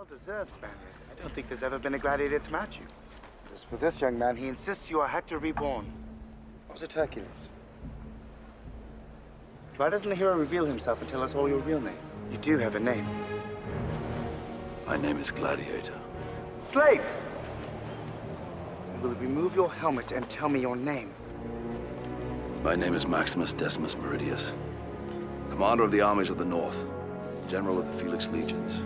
Well deserved, Spaniard. I don't think there's ever been a gladiator to match you. As for this young man, he insists you are Hector reborn. Was it Hercules? Why doesn't the hero reveal himself and tell us all your real name? You do have a name. My name is Gladiator. Slave! You will remove your helmet and tell me your name. My name is Maximus Decimus Meridius, commander of the armies of the North, general of the Felix Legions,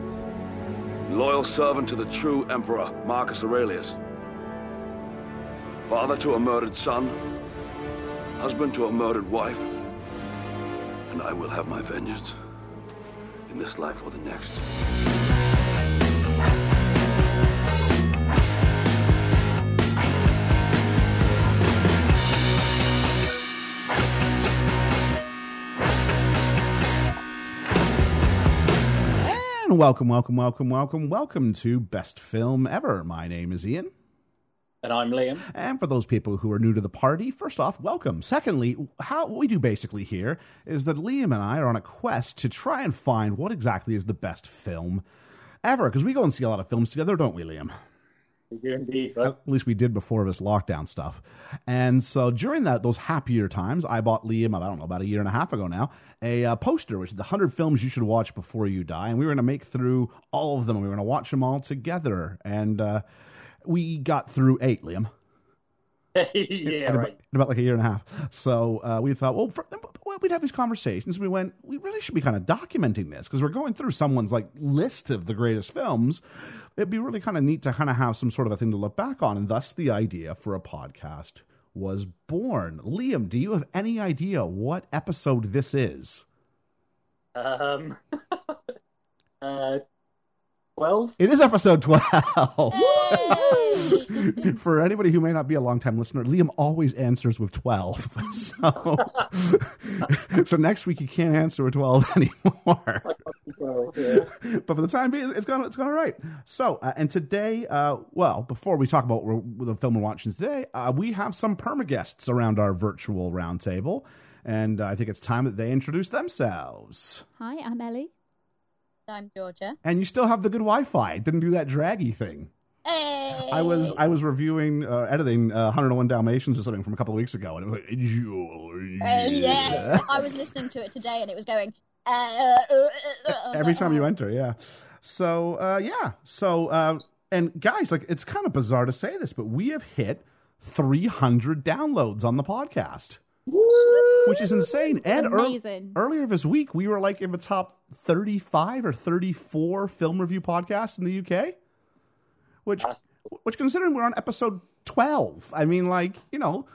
loyal servant to the true emperor, Marcus Aurelius, father to a murdered son, husband to a murdered wife, and I will have my vengeance in this life or the next. And welcome, welcome, welcome, welcome, welcome to Best Film Ever. My name is Ian. And I'm Liam. And for those people who are new to the party, first off, welcome. Secondly, how what we do basically here is that Liam and I are on a quest to try and find what exactly is the best film ever. Because we go and see a lot of films together, don't we, Liam? Indeed, At least we did before this lockdown stuff. And so during that, those happier times, I bought Liam, I don't know, about a year and a half ago now, a uh, poster, which is the 100 films you should watch before you die. And we were going to make through all of them. We were going to watch them all together. And uh, we got through eight, Liam. yeah, in about, right. in about like a year and a half. So uh, we thought, well, for, well, we'd have these conversations. We went, we really should be kind of documenting this because we're going through someone's like list of the greatest films. It'd be really kind of neat to kind of have some sort of a thing to look back on, and thus the idea for a podcast was born. Liam, do you have any idea what episode this is? Um, uh, 12? It is episode 12. For anybody who may not be a long-time listener, Liam always answers with 12. So, so next week he can't answer with 12 anymore. but for the time being, it's gone, it's gone all right. So, uh, and today, uh, well, before we talk about the film we're watching today, uh, we have some permaguests around our virtual roundtable. And I think it's time that they introduce themselves. Hi, I'm Ellie. I'm Georgia. And you still have the good Wi-Fi. It didn't do that draggy thing. Hey! I was I was reviewing uh, editing uh, 101 Dalmatians or something from a couple of weeks ago, and it was like, Georgia. Uh, yeah, I was listening to it today, and it was going. Uh, uh, uh, uh, Every time you enter, yeah. So uh, yeah, so uh, and guys, like it's kind of bizarre to say this, but we have hit 300 downloads on the podcast. Which is insane. And ear- Amazing. earlier this week, we were like in the top 35 or 34 film review podcasts in the UK. Which, which considering we're on episode 12, I mean, like, you know,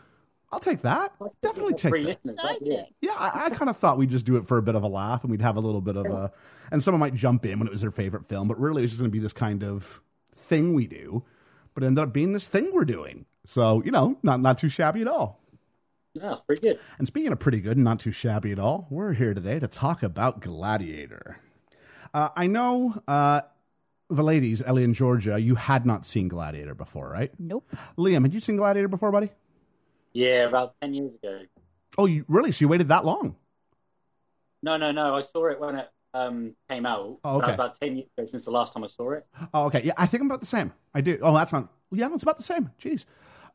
I'll take that. Definitely take Free that. Yeah. Yeah, I, I kind of thought we'd just do it for a bit of a laugh and we'd have a little bit of a. And someone might jump in when it was their favorite film, but really it's just going to be this kind of thing we do. But it ended up being this thing we're doing. So, you know, not, not too shabby at all. Yeah, it's pretty good. And speaking of pretty good and not too shabby at all, we're here today to talk about Gladiator. Uh, I know, uh, the ladies, Ellie and Georgia, you had not seen Gladiator before, right? Nope. Liam, had you seen Gladiator before, buddy? Yeah, about 10 years ago. Oh, you really? So you waited that long? No, no, no. I saw it when it um, came out. Oh, okay. about 10 years ago since the last time I saw it. Oh, okay. Yeah, I think I'm about the same. I do. Oh, that's not. Yeah, it's about the same. Jeez.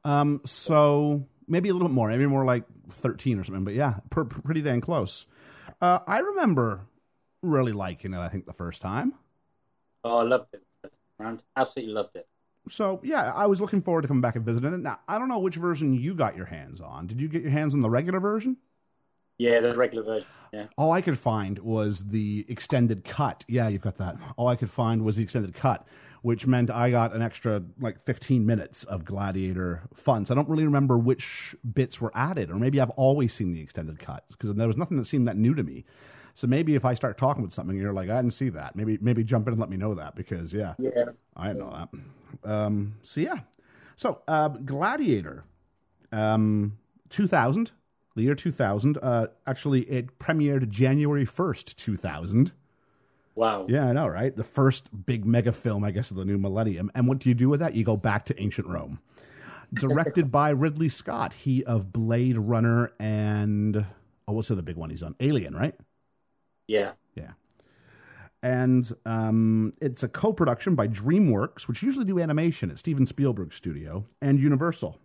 Um, so maybe a little bit more. Maybe more like 13 or something. But yeah, pr- pretty dang close. Uh, I remember really liking it. I think the first time. Oh, I loved it. Absolutely loved it. So yeah, I was looking forward to coming back and visiting it. Now I don't know which version you got your hands on. Did you get your hands on the regular version? Yeah, the regular version. Yeah. All I could find was the extended cut. Yeah, you've got that. All I could find was the extended cut, which meant I got an extra like 15 minutes of Gladiator fun. So I don't really remember which bits were added, or maybe I've always seen the extended cuts because there was nothing that seemed that new to me. So maybe if I start talking with something, you're like, I didn't see that. Maybe maybe jump in and let me know that because yeah, Yeah. I didn't know that. Um, so yeah, so uh, Gladiator, um, 2000, the year 2000. Uh, actually, it premiered January 1st, 2000. Wow. Yeah, I know, right? The first big mega film, I guess, of the new millennium. And what do you do with that? You go back to ancient Rome. Directed by Ridley Scott, he of Blade Runner and oh, what's the other big one he's on? Alien, right? Yeah. Yeah. And um, it's a co production by DreamWorks, which usually do animation at Steven Spielberg's studio, and Universal.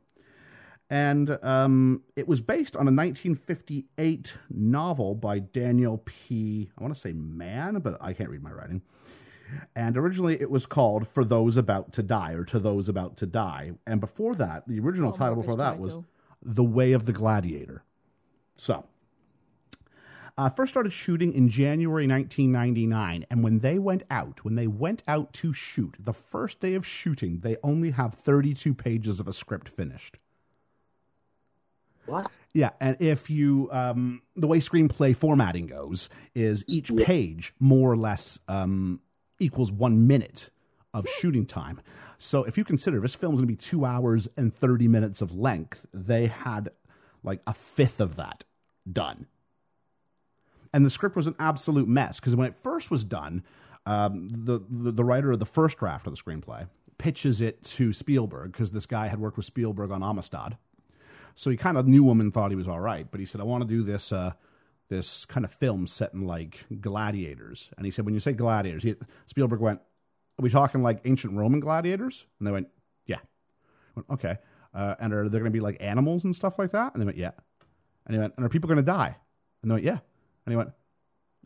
And um, it was based on a 1958 novel by Daniel P. I want to say Mann, but I can't read my writing. And originally it was called For Those About to Die or To Those About to Die. And before that, the original Oh, title before that was. The Way of the Gladiator. So, uh, first started shooting in January 1999. And when they went out, when they went out to shoot, the first day of shooting, they only have 32 pages of a script finished. What? Yeah, and if you um, the way screenplay formatting goes is each page more or less um, equals one minute of shooting time. So if you consider this film's going to be two hours and thirty minutes of length, they had like a fifth of that done. And the script was an absolute mess because when it first was done, um, the, the the writer of the first draft of the screenplay pitches it to Spielberg because this guy had worked with Spielberg on Amistad. So he kind of knew him and thought he was all right. But he said, I want to do this uh, this kind of film set in like gladiators. And he said, when you say gladiators, he, Spielberg went, Are we talking like ancient Roman gladiators? And they went, Yeah. Went, okay. Uh, and are there going to be like animals and stuff like that? And they went, Yeah. And he went, And are people going to die? And they went, Yeah. And he went,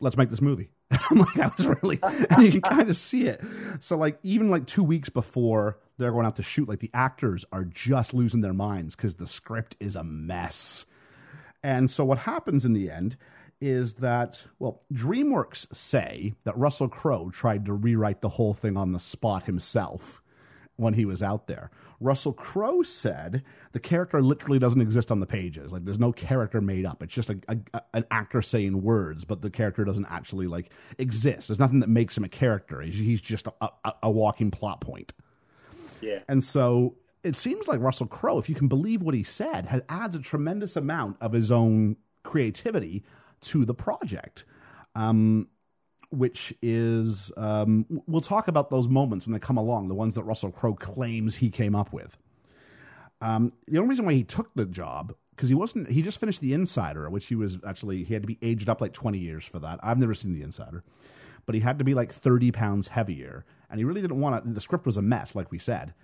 Let's make this movie. I'm like, I was really, and you can kind of see it. So, like, even like two weeks before they're going out to shoot, like, the actors are just losing their minds because the script is a mess. And so, what happens in the end is that, well, DreamWorks say that Russell Crowe tried to rewrite the whole thing on the spot himself when he was out there. Russell Crowe said the character literally doesn't exist on the pages. Like there's no character made up. It's just a, a, an actor saying words, but the character doesn't actually like exist. There's nothing that makes him a character. He's, he's just a, walking plot point. And so it seems like Russell Crowe, if you can believe what he said, has, adds a tremendous amount of his own creativity to the project. Um, which is um, we'll talk about those moments when they come along, the ones that Russell Crowe claims he came up with. Um, the only reason why he took the job because he wasn't he just finished The Insider, which he was actually he had to be aged up like twenty years for that. I've never seen The Insider, but he had to be like thirty pounds heavier, and he really didn't want to. The script was a mess, like we said,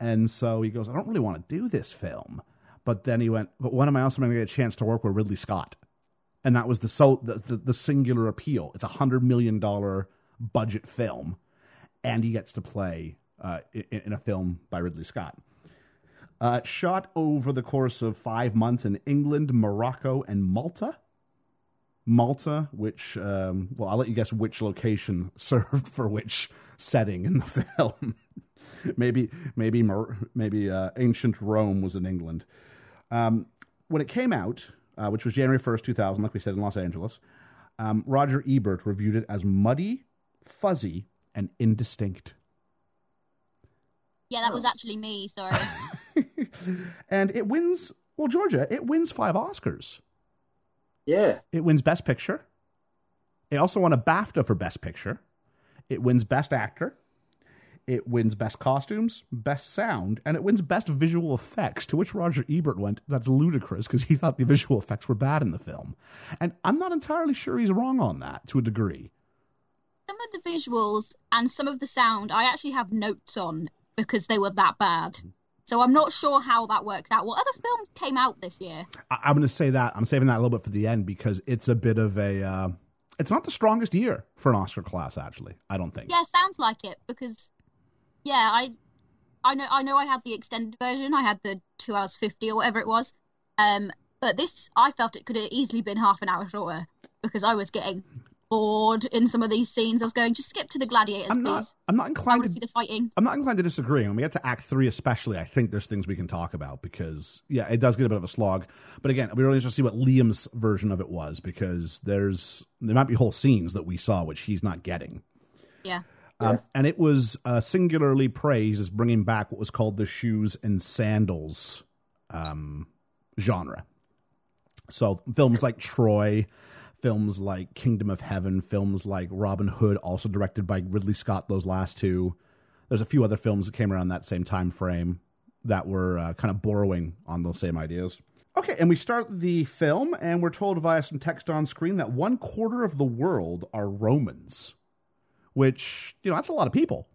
and so he goes, I don't really want to do this film. But then he went, but when am I also going to get a chance to work with Ridley Scott? and that was the so the, the, the singular appeal. It's a hundred million dollar budget film, and he gets to play uh, in, in a film by Ridley Scott. Uh, shot over the course of five months in England, Morocco, and Malta. Malta, which um, well, I'll let you guess which location served for which setting in the film. maybe maybe maybe uh, ancient Rome was in England. Um, when it came out, uh, which was January 1st, 2000, like we said, in Los Angeles, um, Roger Ebert reviewed it as muddy, fuzzy, and indistinct. Yeah, that was actually me. Sorry. and it wins, well, Georgia, it wins five Oscars. Yeah. It wins Best Picture. It also won a BAFTA for Best Picture. It wins Best Actor. It wins Best Costumes, Best Sound, and it wins Best Visual Effects, to which Roger Ebert went, that's ludicrous because he thought the visual effects were bad in the film. And I'm not entirely sure he's wrong on that to a degree. some of the visuals and some of the sound I actually have notes on because they were that bad. So I'm not sure how that works out. What other films came out this year? I- I'm going to say that. I'm saving that a little bit for the end because it's a bit of a. Uh, it's not the strongest year for an Oscar class, actually. I don't think. Yeah, sounds like it because yeah, I I know I know I had the extended version. I had the 2 hours 50 or whatever it was. Um but this I felt it could have easily been half an hour shorter because I was getting bored in some of these scenes. I was going just skip to the gladiators, I'm not. please. I'm not inclined to to see the fighting. I'm not inclined to disagree. When we get to Act Three, especially, I think there's things we can talk about because, yeah, it does get a bit of a slog. But again, we really interested to see what Liam's version of it was because there's there might be whole scenes that we saw which he's not getting. Yeah. Um, and it was uh, singularly praised as bringing back what was called the shoes and sandals um, genre. So films like Troy, films like Kingdom of Heaven, films like Robin Hood, also directed by Ridley Scott. Those last two. There's a few other films that came around that same time frame that were uh, kind of borrowing on those same ideas. Okay, and we start the film, and we're told via some text on screen that one quarter of the world are Romans which you know that's a lot of people.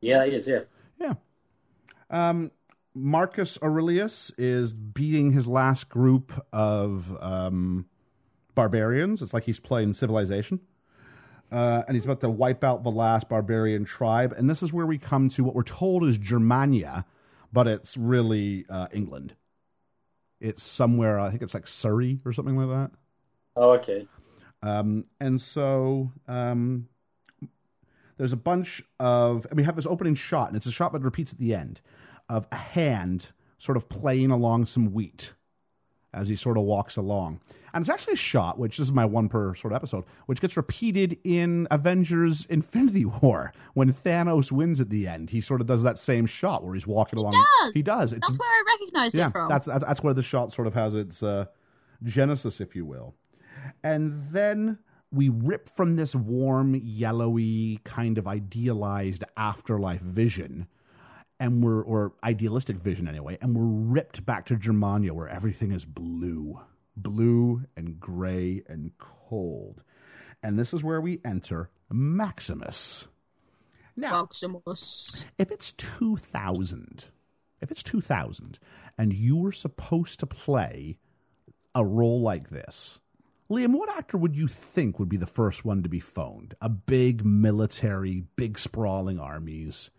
Yeah, it is. Yeah. Yeah. Um, Marcus Aurelius is beating his last group of um, barbarians. It's like he's playing Civilization. Uh, and he's about to wipe out the last barbarian tribe. And this is where we come to what we're told is Germania, but it's really uh, England. It's somewhere, I think it's like Surrey or something like that. Oh, okay. Um, and so um, there's a bunch of, and we have this opening shot, and it's a shot that repeats at the end of a hand sort of playing along some wheat as he sort of walks along. And it's actually a shot, which this is my one per sort of episode, which gets repeated in Avengers Infinity War when Thanos wins at the end. He sort of does that same shot where he's walking He along. does. He does. It's, That's where I recognized yeah, it from. that's, that's that's where the shot sort of has its uh, genesis, if you will. And then we rip from this warm, yellowy, kind of idealized afterlife vision, and we're or idealistic vision anyway, and we're ripped back to Germania where everything is blue, blue and gray and cold. And this is where we enter Maximus. Now, Maximus. if it's 2000 if it's 2000 and you were supposed to play a role like this liam what actor would you think would be the first one to be phoned a big military big sprawling armies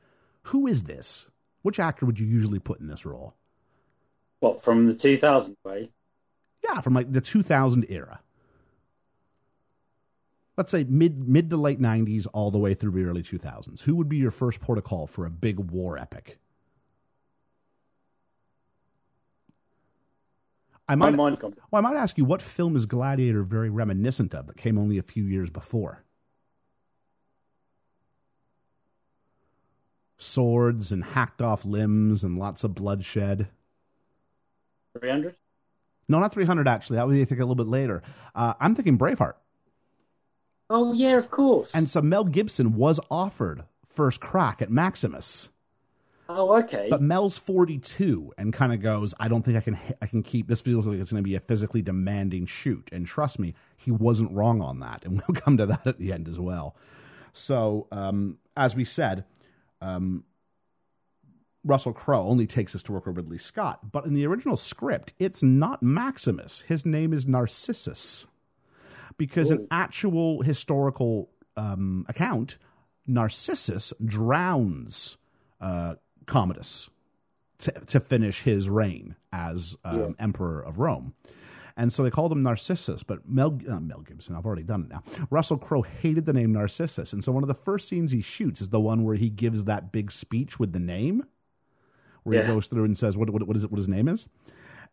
who is this which actor would you usually put in this role What from the 2000 way? Yeah from like the 2000 era let's say mid mid to late 90s all the way through the early 2000s who would be your first port of call for a big war epic I My might, mind's gone. well, I might ask you, what film is Gladiator very reminiscent of that came only a few years before? Swords and hacked off limbs and lots of bloodshed. 300. No, not 300, actually. That would be, I think, a little bit later. Uh, I'm thinking Braveheart. Oh yeah, of course. And so Mel Gibson was offered first crack at Maximus. oh okay. But Mel's 42 and kind of goes, I don't think I can I can keep this feels like it's going to be a physically demanding shoot. And trust me, he wasn't wrong on that. And we'll come to that at the end as well. So, um, as we said, um, Russell Crowe only takes us to work with Ridley Scott. But in the original script, it's not Maximus. His name is Narcissus. Because an actual historical um, account, Narcissus drowns uh, Commodus to, to finish his reign as um, emperor of Rome. And so they called him Narcissus, but Mel, uh, Mel Gibson, I've already done it now. Russell Crowe hated the name Narcissus. And so one of the first scenes he shoots is the one where he gives that big speech with the name, where he goes through and says what, what, what is it, what his name is.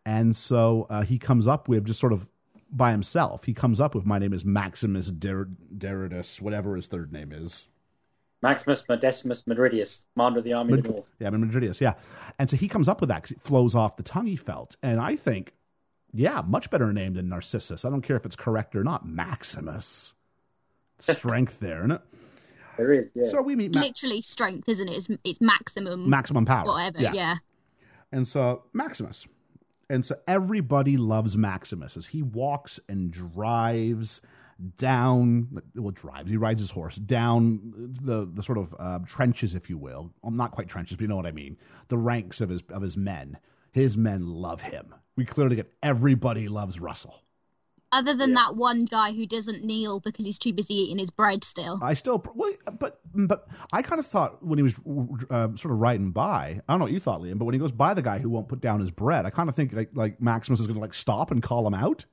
And so uh, he comes up with just sort of by himself, he comes up with my name is Maximus Der- Derridus, whatever his third name is. Maximus Decimus Meridius, commander of the army of the north. Yeah, Madridius, yeah. And so he comes up with that 'cause it flows off the tongue he felt. And I think, yeah, much better name than Narcissus. I don't care if it's correct or not. Maximus. Strength there, isn't it? There is, yeah. So we meet Ma- Literally strength, isn't it? It's, it's maximum. maximum power. whatever. Yeah. And so Maximus. And so everybody loves Maximus as he walks and drives down well drives he rides his horse down the the sort of uh, trenches if you will well, not quite trenches but you know what i mean the ranks of his of his men his men love him we clearly get everybody loves russell Other than that one guy who doesn't kneel because he's too busy eating his bread still. I still, well, but but I kind of thought when he was uh, sort of riding by, I don't know what you thought, Liam, but when he goes by the guy who won't put down his bread, I kind of think like like Maximus is going to like stop and call him out.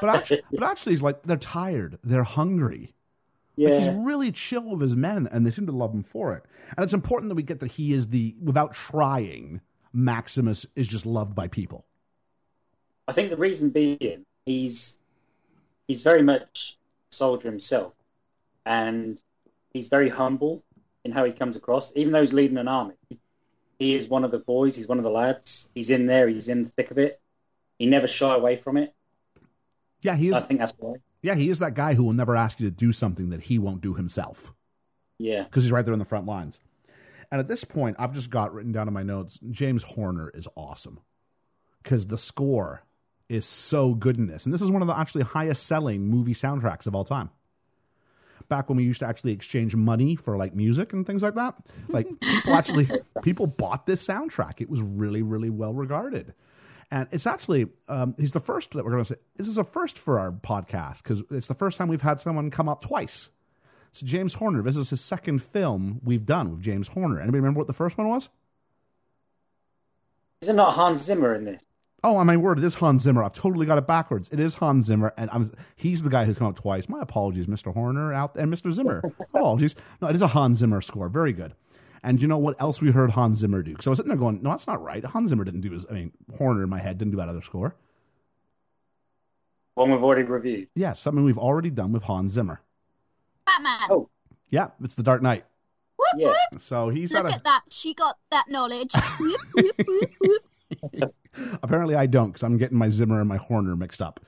But actually, but actually, he's like they're tired, they're hungry. Like, he's really chill with his men, and they seem to love him for it. And it's important that we get that he is the without trying. Maximus is just loved by people. I think the reason being he's he's very much a soldier himself, and he's very humble in how he comes across. Even though he's leading an army, he is one of the boys. He's one of the lads. He's in there. He's in the thick of it. He never shy away from it. Yeah, he is. I think that's why. Yeah, he is that guy who will never ask you to do something that he won't do himself. Yeah. because he's right there in the front lines. And at this point, I've just got written down in my notes James Horner is awesome because the score is so good in this. And this is one of the actually highest selling movie soundtracks of all time. back when we used to actually exchange money for like music and things like that. Like people actually people bought this soundtrack. It was really really well regarded. And it's actually um, he's the first that we're going to say. This is a first for our podcast because it's the first time we've had someone come up twice. So James Horner, this is his second film we've done with James Horner. Anybody remember what the first one was? Is it not Hans Zimmer in this? Oh, I my word, it is Hans Zimmer. I've totally got it backwards. It is Hans Zimmer, and I'm, he's the guy who's come up twice. My apologies, Mr. Horner out and Mr. Zimmer. Oh, apologies. No, it is a Hans Zimmer score. Very good. And you know what else we heard Hans Zimmer do? Because I was sitting there going, no, that's not right. Hans Zimmer didn't do his, I mean, Horner in my head didn't do that other score. One we've already reviewed. Yes, Yeah, something we've already done with Hans Zimmer. Batman. Oh. Yeah, it's The Dark Knight. Whoop, Yeah. whoop. So he's Look had a, at that. She got that knowledge. Whoop, whoop, whoop, whoop. Apparently, I don't because I'm getting my Zimmer and my Horner mixed up.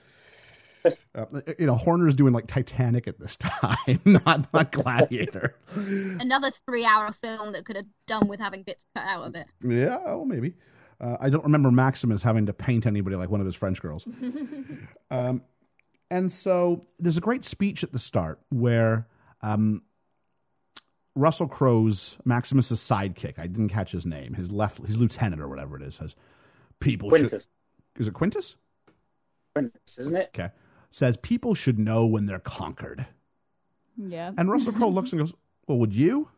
Uh, you know, Horner's doing like Titanic at this time, not not Gladiator. Another three-hour film that could have done with having bits cut out of it. Yeah, well, maybe. Uh, I don't remember Maximus having to paint anybody like one of his French girls. um, and so there's a great speech at the start where um, Russell Crowe's Maximus's sidekick, I didn't catch his name, his left, his lieutenant or whatever it is, says, "People should." Quintus. Is it Quintus? Quintus, isn't it? Okay. Says people should know when they're conquered. Yeah. And Russell Crowe looks and goes, "Well, would you?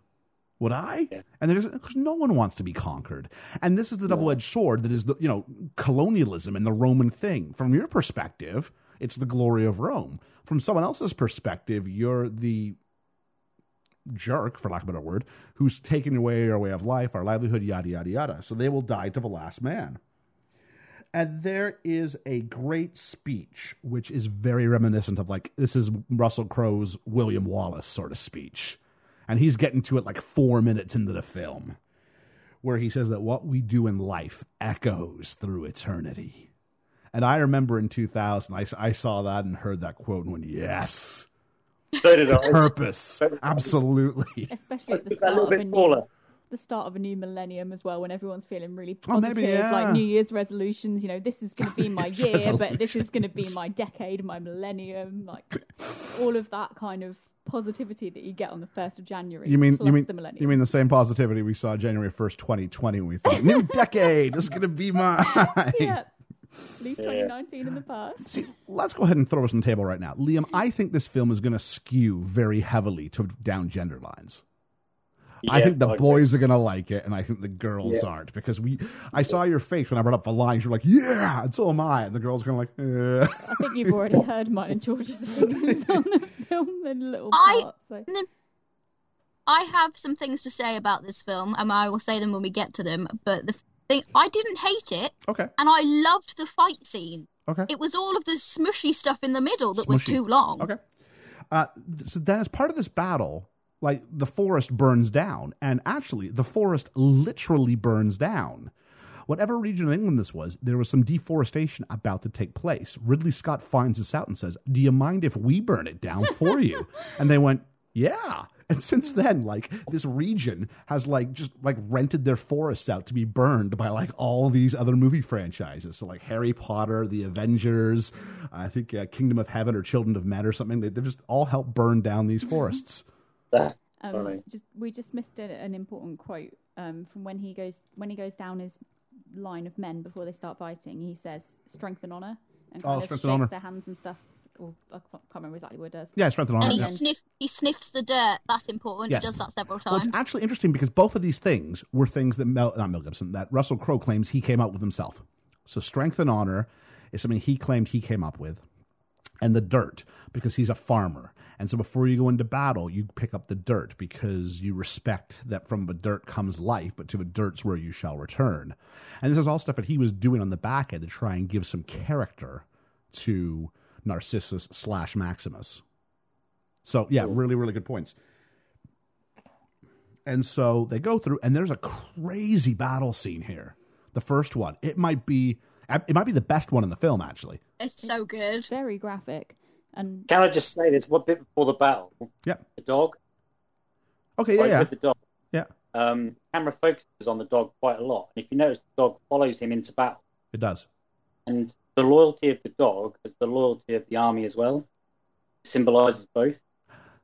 Would I?" Yeah. And there's because no one wants to be conquered. And this is the double-edged sword that is the you know colonialism and the Roman thing. From your perspective, it's the glory of Rome. From someone else's perspective, you're the jerk, for lack of a better word, who's taken away our way of life, our livelihood, yada yada yada. So they will die to the last man. And there is a great speech, which is very reminiscent of like this is Russell Crowe's William Wallace sort of speech. And he's getting to it like four minutes into the film, where he says that what we do in life echoes through eternity. And I remember in 2000, I, I saw that and heard that quote and went, yes, So did I. purpose. Absolutely. Especially at the Just a little start of a bit new, taller. The start of a new millennium as well, when everyone's feeling really Oh, positive, maybe, yeah. like New Year's resolutions. You know, this is going to be my year, but this is going to be my decade, my millennium. Like all of that kind of positivity that you get on the first of January. You mean plus you mean the millennium? you mean the same positivity we saw January first, twenty twenty, when we thought new decade this is going to be mine. yeah. Leave 2019 in the past. See, let's go ahead and throw us on the table right now, Liam. I think this film is going to skew very heavily to down gender lines. I think the I agree. boys are going to like it, and I think the girls Yeah. aren't because we. I saw your face when I brought up the lines. You're like, "Yeah," and so am I. And the girls kind of like, eh. I think you've already heard mine and George's opinions on the film in little I- So. I have some things to say about this film, and I will say them when we get to them. But the thing, I didn't hate it, "Okay, and I loved the fight scene. okay." It was all of the smushy stuff in the middle that was too long. Okay. Uh, so then, as part of this battle, like the forest burns down, and actually, the forest literally burns down. Whatever region of England this was, there was some deforestation about to take place. Ridley Scott finds this out and says, "Do you mind if we burn it down for you?" and they went, "Yeah." And since then, like this region has like just like rented their forests out to be burned by like all these other movie franchises. So like Harry Potter, The Avengers, I think uh, Kingdom of Heaven or Children of Men or something. They, they've just all helped burn down these forests. That- Um, just we just missed a, an important quote um, from when he goes when he goes down his line of men before they start fighting. He says strength and honor and Oh, kind of strength shakes and honor. their hands and stuff. Or I can't can't remember exactly what it does. Yeah, strength and honor. And he yeah. sniff he sniffs the dirt. That's important. Yes. He does that several Well, times. it's actually interesting because both of these things were things that Mel, not Mel Gibson, that Russell Crowe claims he came up with himself. So strength and honor is something he claimed he came up with, and the dirt because he's a farmer. And so before you go into battle, you pick up the dirt because you respect that from the dirt comes life, but to the dirt's where you shall return. And this is all stuff that he was doing on the back end to try and give some character to Narcissus slash Maximus. So yeah, really, really good points. And so they go through, and there's a crazy battle scene here. The first one, it might be, it might be the best one in the film, actually. It's so good. Very graphic and Can I just say this? One bit before the battle, Yeah. the dog, Okay, yeah, right, yeah, with the dog. yeah. Um, camera focuses on the dog quite a lot, and if you notice, the dog follows him into battle, It does. and the loyalty of the dog is the loyalty of the army as well. It symbolizes both.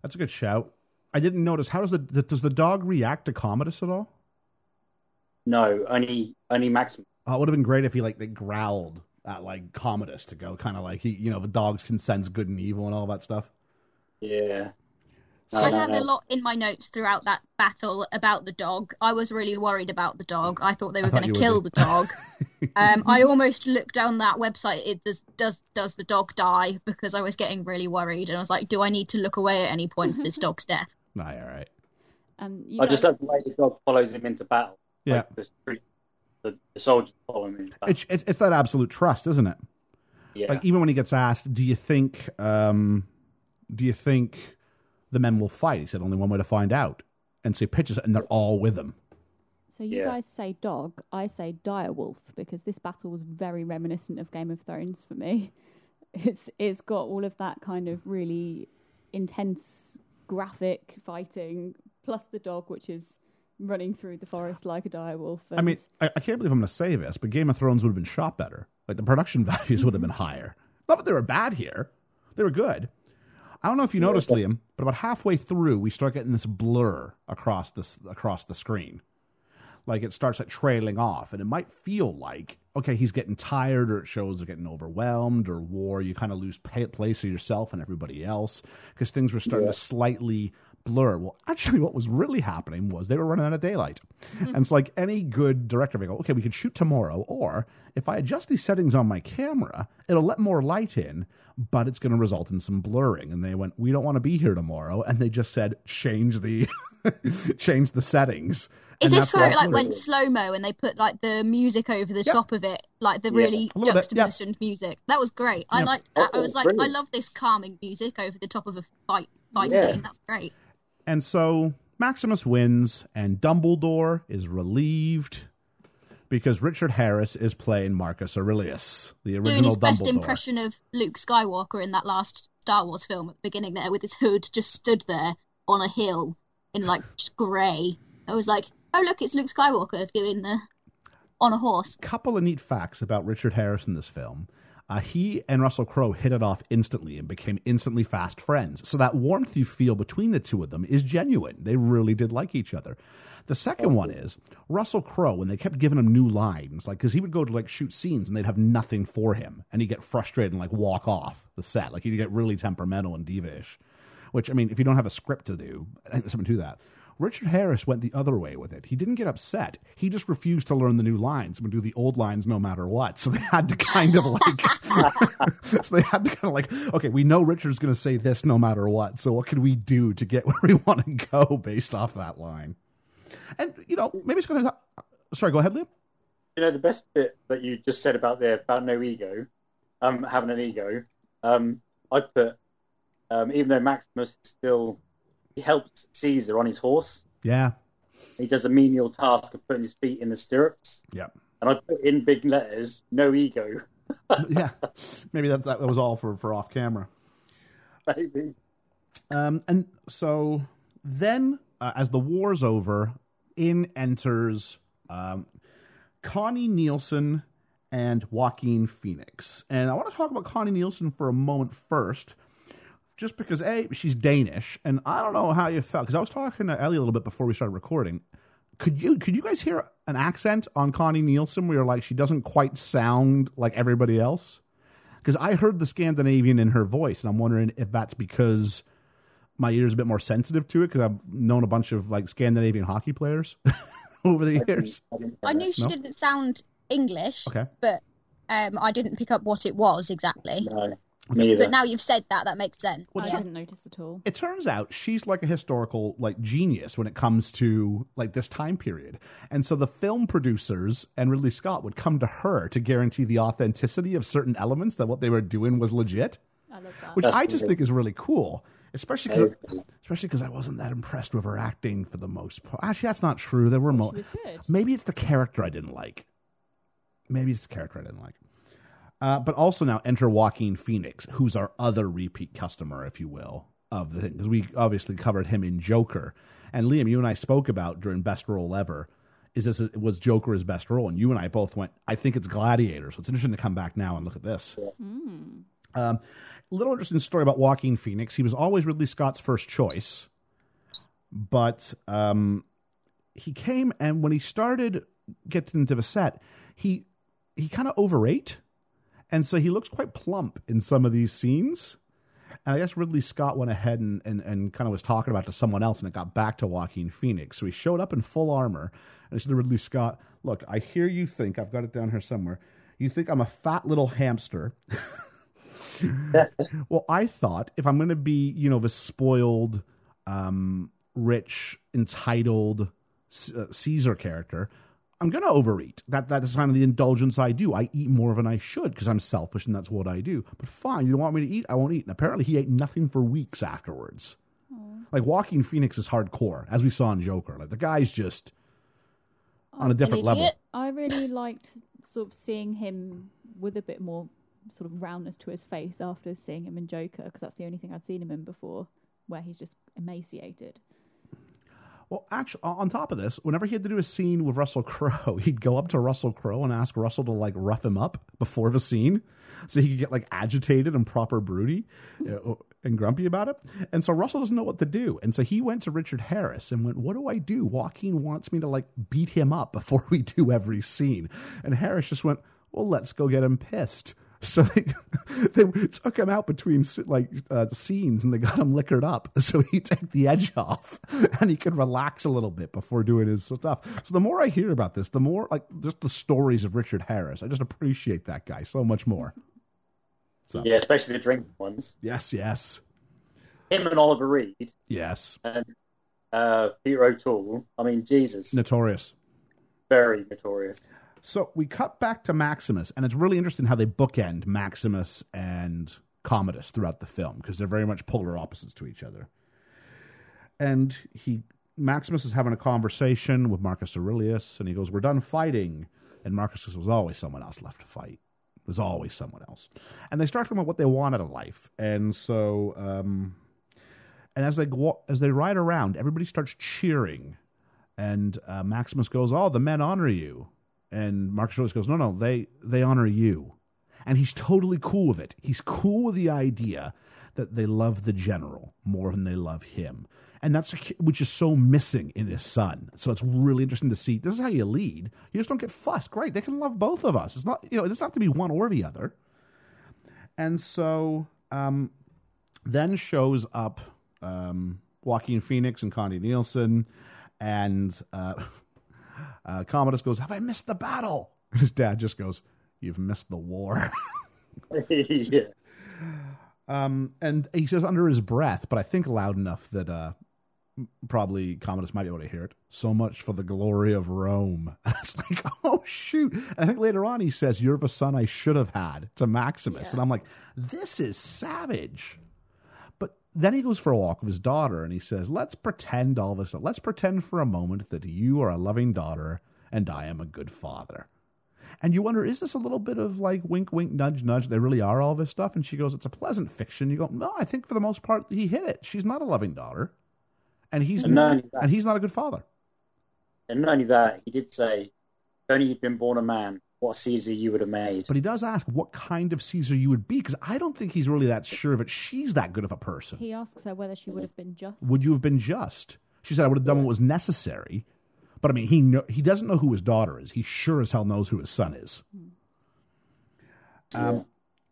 That's a good shout. I didn't notice. How does the does the dog react to Commodus at all? No, only only Maximus. Oh, it would have been great if he like they growled at like Commodus to go kind of like he you know the dogs can sense good and evil and all that stuff. Yeah. So I have a lot in my notes throughout that battle about the dog. I was really worried about the dog. I thought they were going to kill the dog. um, I almost looked down that website. It does does does the dog die? Because I was getting really worried, and I was like, do I need to look away at any point for this dog's death? Nah, all right. Um, you I guys- just love the way the dog follows him into battle. Yeah. Like the, street- the, the soldiers follow him. It's, it's it's that absolute trust, isn't it? yeah. Like even when he gets asked, do you think um do you think the men will fight? He said only one way to find out. And so he pitches it and they're all with him. So you Yeah. guys say dog, I say direwolf because this battle was very reminiscent of Game of Thrones for me. It's it's got all of that kind of really intense graphic fighting plus the dog which is running through the forest like a direwolf. I mean, I, I can't believe I'm going to say this, but Game of Thrones would have been shot better. Like the production values would have been higher. Not that they were bad here; they were good. I don't know if you noticed, Liam, but about halfway through, we start getting this blur across this across the screen. Like it starts like trailing off, and it might feel like okay, he's getting tired, or it shows they're getting overwhelmed, or war. You kind of lose pa- place of yourself and everybody else because things were starting to slightly blur. Well, actually, what was really happening was they were running out of daylight, hmm. and it's like any good director, they go, okay, we could shoot tomorrow, or if I adjust these settings on my camera, it'll let more light in, but it's going to result in some blurring. And they went, we don't want to be here tomorrow, and they just said change the change the settings. Is And this where it like went slow mo and they put like the music over the Yeah. top of it, like the really A little bit, yeah. juxtapositioned music? That was great. I Yeah. liked that. I Oh, was like, brilliant. I love this calming music over the top of a fight fight scene. That's great. And so Maximus wins, and Dumbledore is relieved because Richard Harris is playing Marcus Aurelius, the Doing original his best impression of Luke Skywalker in that last Star Wars film at the beginning there, with his hood just stood there on a hill in like grey. I was like, oh look, it's Luke Skywalker doing the on a horse. Couple of neat facts about Richard Harris in this film. Uh, he and Russell Crowe hit it off instantly and became instantly fast friends. So that warmth you feel between the two of them is genuine. They really did like each other. The second one is Russell Crowe, when they kept giving him new lines, like because he would go to like shoot scenes and they'd have nothing for him, and he'd get frustrated and like walk off the set, like he'd get really temperamental and divish. Which I mean, if you don't have a script to do, something to that. Richard Harris went the other way with it. He didn't get upset. He just refused to learn the new lines and do the old lines no matter what. So they had to kind of like, so they had to kind of like, okay, we know Richard's going to say this no matter what. So what can we do to get where we want to go based off that line? And you know, maybe it's going to. Sorry, go ahead, Liam. You know, the best bit that you just said about there about no ego, um, having an ego. Um, I put, um, even though Maximus is still he helps Caesar on his horse, Yeah, he does a menial task of putting his feet in the stirrups. yeah, And I put in big letters, no ego. yeah. Maybe that that was all for for off camera. Maybe. Um, and so then, uh, as the war's over, in enters um, Connie Nielsen and Joaquin Phoenix. And I want to talk about Connie Nielsen for a moment first, just because A, she's Danish, and I don't know how you felt, because I was talking to Ellie a little bit before we started recording. Could you could you guys hear an accent on Connie Nielsen where you're like she doesn't quite sound like everybody else? Because I heard the Scandinavian in her voice, and I'm wondering if that's because my ears a bit more sensitive to it because I've known a bunch of like Scandinavian hockey players over the years. I knew she No? didn't sound English, Okay. but um, I didn't pick up what it was exactly. No, me either. But now you've said that, that makes sense. Well, I yeah. didn't notice at all. It turns out she's like a historical like genius when it comes to like this time period. And so the film producers and Ridley Scott would come to her to guarantee the authenticity of certain elements that what they were doing was legit, I love that. which That's I just cool. think is really cool. Especially cause, Hey, especially because I wasn't that impressed with her acting for the most part. Actually, that's not true. There were mo- She was good. Maybe it's the character I didn't like. Maybe it's the character I didn't like. Uh, but also now enter Joaquin Phoenix, who's our other repeat customer, if you will, of the thing. Because we obviously covered him in Joker. And Liam, you and I spoke about during Best Role Ever. Is this was Joker his best role? And you and I both went. I think it's Gladiator. So it's interesting to come back now and look at this. Mm. Um, little interesting story about Joaquin Phoenix. He was always Ridley Scott's first choice, but um, he came and when he started getting into the set, he he kind of overate, and so he looks quite plump in some of these scenes. And I guess Ridley Scott went ahead and, and, and kind of was talking about to someone else, and it got back to Joaquin Phoenix. So he showed up in full armor, and he said to Ridley Scott, "Look, I hear you think I've got it down here somewhere. You think I'm a fat little hamster." well, I thought if I'm going to be, you know, the spoiled, um, rich, entitled uh, Caesar character, I'm going to overeat. That that's kind of the indulgence I do. I eat more than I should because I'm selfish and that's what I do. But fine, you don't want me to eat, I won't eat. And apparently, he ate nothing for weeks afterwards. Aww. Like Joaquin Phoenix is hardcore, as we saw in Joker. Like the guy's just oh, on a different level. I really liked sort of seeing him with a bit more sort of roundness to his face after seeing him in Joker because that's the only thing I'd seen him in before, where he's just emaciated. Well, actually, on top of this, whenever he had to do a scene with Russell Crowe, he'd go up to Russell Crowe and ask Russell to like rough him up before the scene, so he could get like agitated and proper broody uh, and grumpy about it. And so Russell doesn't know what to do, and so he went to Richard Harris and went, "What do I do? Joaquin wants me to like beat him up before we do every scene," and Harris just went, "Well, let's go get him pissed." So they, they took him out between like uh, scenes and they got him liquored up so he'd take the edge off and he could relax a little bit before doing his stuff. So the more I hear about this, the more like just the stories of Richard Harris, I just appreciate that guy so much more. So. Yeah, especially the drink ones. Yes, yes. Him and Oliver Reed. Yes. And uh, Peter O'Toole. I mean, Jesus. Notorious. Very notorious. So we cut back to Maximus, and it's really interesting how they bookend Maximus and Commodus throughout the film because they're very much polar opposites to each other. And he Maximus is having a conversation with Marcus Aurelius, and he goes, "We're done fighting." And Marcus says, "Was always someone else left to fight. There's always someone else." And they start talking about what they want out of life, and so, um, and as they go, as they ride around, everybody starts cheering, and uh, Maximus goes, "Oh, the men honor you." And Marcus Aurelius goes, no, no, they they honor you, and he's totally cool with it. He's cool with the idea that they love the general more than they love him, and that's which is so missing in his son. So it's really interesting to see. This is how you lead. You just don't get fussed. Great, they can love both of us. It's not you know it's not to be one or the other. And so um, then shows up um, Joaquin Phoenix and Connie Nielsen, and. Uh, Uh, Commodus goes, Have I missed the battle? And his dad just goes, You've missed the war. yeah. Um, and he says under his breath, but I think loud enough that uh, probably Commodus might be able to hear it. So much for the glory of Rome. it's like, oh shoot! And I think later on he says, "You're the son I should have had" to Maximus, yeah. and I'm like, this is savage then he goes for a walk with his daughter and he says, Let's pretend all of this. Let's pretend for a moment that you are a loving daughter and I am a good father. And you wonder, is this a little bit of like wink, wink, nudge, nudge? They really are all this stuff. And she goes, It's a pleasant fiction. You go, No, I think for the most part he hit it. She's not a loving daughter. And he's and, not, and he's not a good father. And not only that, he did say, only you'd been born a man, what Caesar you would have made. But he does ask what kind of Caesar you would be, because I don't think he's really that sure that she's that good of a person. He asks her whether she would have been just. Would you have been just? She said, I would have done what was necessary. But I mean, he know, he doesn't know who his daughter is. He sure as hell knows who his son is. Hmm. Um,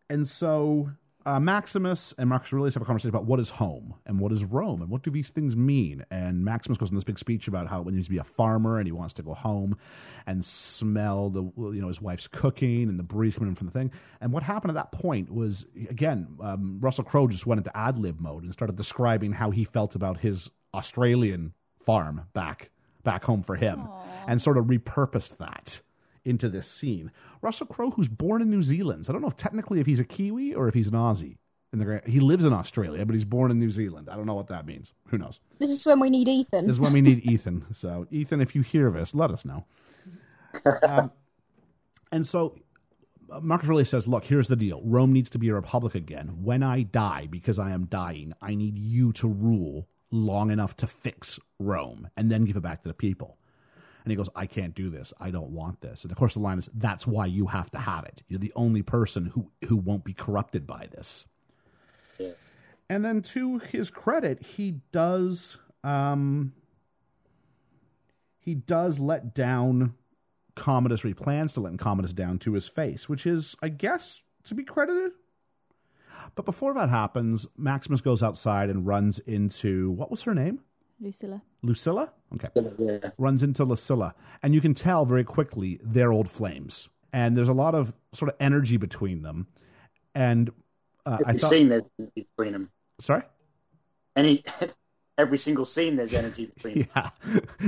and so uh, Maximus and Marcus Aurelius have a conversation about what is home and what is Rome and what do these things mean. And Maximus goes in this big speech about how he needs to be a farmer and he wants to go home and smell the you know his wife's cooking and the breeze coming in from the thing. And what happened at that point was again um, Russell Crowe just went into ad lib mode and started describing how he felt about his Australian farm back back home for him, Aww. and sort of repurposed that into this scene. Russell Crowe, who's born in New Zealand, so I don't know if technically if he's a Kiwi or if he's an Aussie. In the he lives in Australia, but he's born in New Zealand. I don't know what that means. Who knows? This is when we need Ethan. This is when we need Ethan. So Ethan, if you hear this, let us know. Um, and so uh, Marcus really says, look, here's the deal. Rome needs to be a republic again. When I die, because I am dying, I need you to rule long enough to fix Rome and then give it back to the people. And he goes, I can't do this. I don't want this. And of course, the line is, that's why you have to have it. You're the only person who, who won't be corrupted by this. Yeah. And then to his credit, he does um, he does let down Commodus, or he plans to let Commodus down to his face, which is, I guess, to be credited. But before that happens, Maximus goes outside and runs into what was her name? Lucilla. Lucilla? Okay. Yeah. Runs into Lucilla. And you can tell very quickly they're old flames. And there's a lot of sort of energy between them. And uh, I thought. scene there's energy between them. Sorry? Any every single scene there's energy between them. Yeah,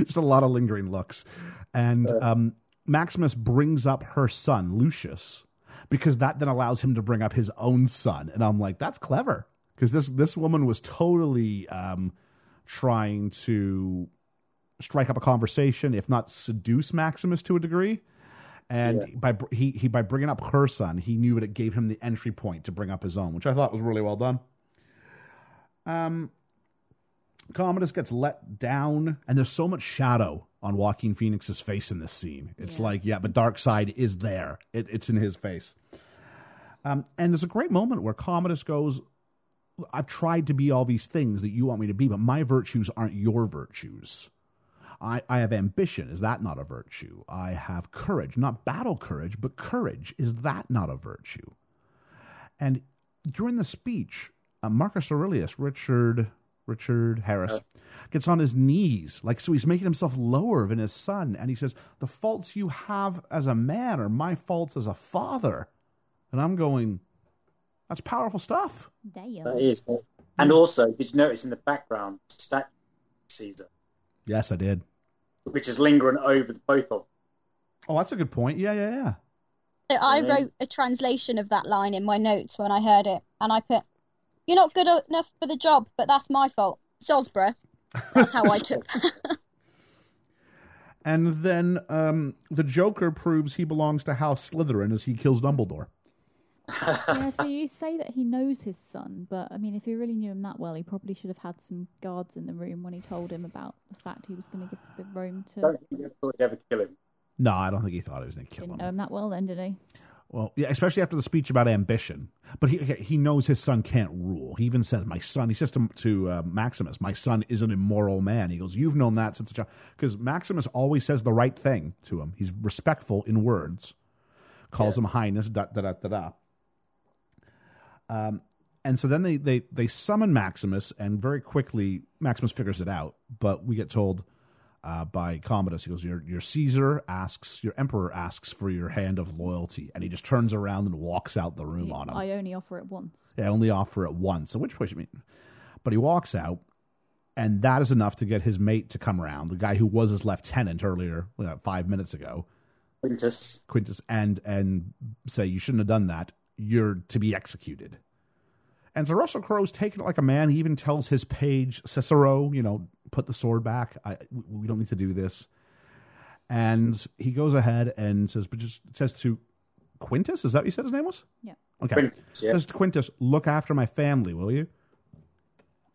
just a lot of lingering looks. And um, Maximus brings up her son, Lucius, because that then allows him to bring up his own son. And I'm like, that's clever. Because this, this woman was totally um, trying to strike up a conversation, if not seduce Maximus to a degree. And by he, he by bringing up her son, he knew that it gave him the entry point to bring up his own, which I thought was really well done. Um, Commodus gets let down, and there's so much shadow on Joaquin Phoenix's face in this scene. It's Yeah. like, yeah, the dark side is there. It, it's in his face. Um, and there's a great moment where Commodus goes, I've tried to be all these things that you want me to be, but my virtues aren't your virtues. I, I have ambition. Is that not a virtue? I have courage, not battle courage, but courage. Is that not a virtue? And during the speech, uh, Marcus Aurelius, Richard Richard Harris, gets on his knees, like so he's making himself lower than his son, and he says, "The faults you have as a man are my faults as a father." And I'm going, "That's powerful stuff." Damn. That is. And also, did you notice in the background statue Caesar, Yes, I did. which is lingering over the both of them? Oh, that's a good point. Yeah, yeah, yeah. So I wrote a translation of that line in my notes when I heard it, and I put, "You're not good enough for the job, but that's my fault." Sosborough. That's how I took that. And then um, the Joker proves he belongs to House Slytherin as he kills Dumbledore. Yeah, so you say that he knows his son, but I mean, if he really knew him that well, he probably should have had some guards in the room when he told him about the fact he was going to give the Rome to. Don't think you would ever kill him. No, I don't think he thought he was going to kill Didn't him. know him that well, then, did he? Well, yeah, especially after the speech about ambition. But he he knows his son can't rule. He even says, "My son." He says to, to uh, Maximus, "My son is an immoral man." He goes, "You've known that since a child." Because Maximus always says the right thing to him. He's respectful in words, calls him Highness. Da da da da da. Um, and so then they, they they summon Maximus, and very quickly Maximus figures it out. But we get told uh, by Commodus, he goes, "Your your Caesar asks, your Emperor asks for your hand of loyalty," and he just turns around and walks out the room on him. I only offer it once. They only offer it once. At which point, I mean, but he walks out, and that is enough to get his mate to come around. The guy who was his lieutenant earlier, uh, five minutes ago, Quintus. Quintus, and and say you shouldn't have done that. You're to be executed. And so Russell Crowe's taking it like a man. He even tells his page Cicero, you know, put the sword back. I, we- we don't need to do this. And he goes ahead and says, but just says to Quintus, is that what you said his name was? Yeah. Okay. Quintus, yeah. Says to Quintus, look after my family, will you?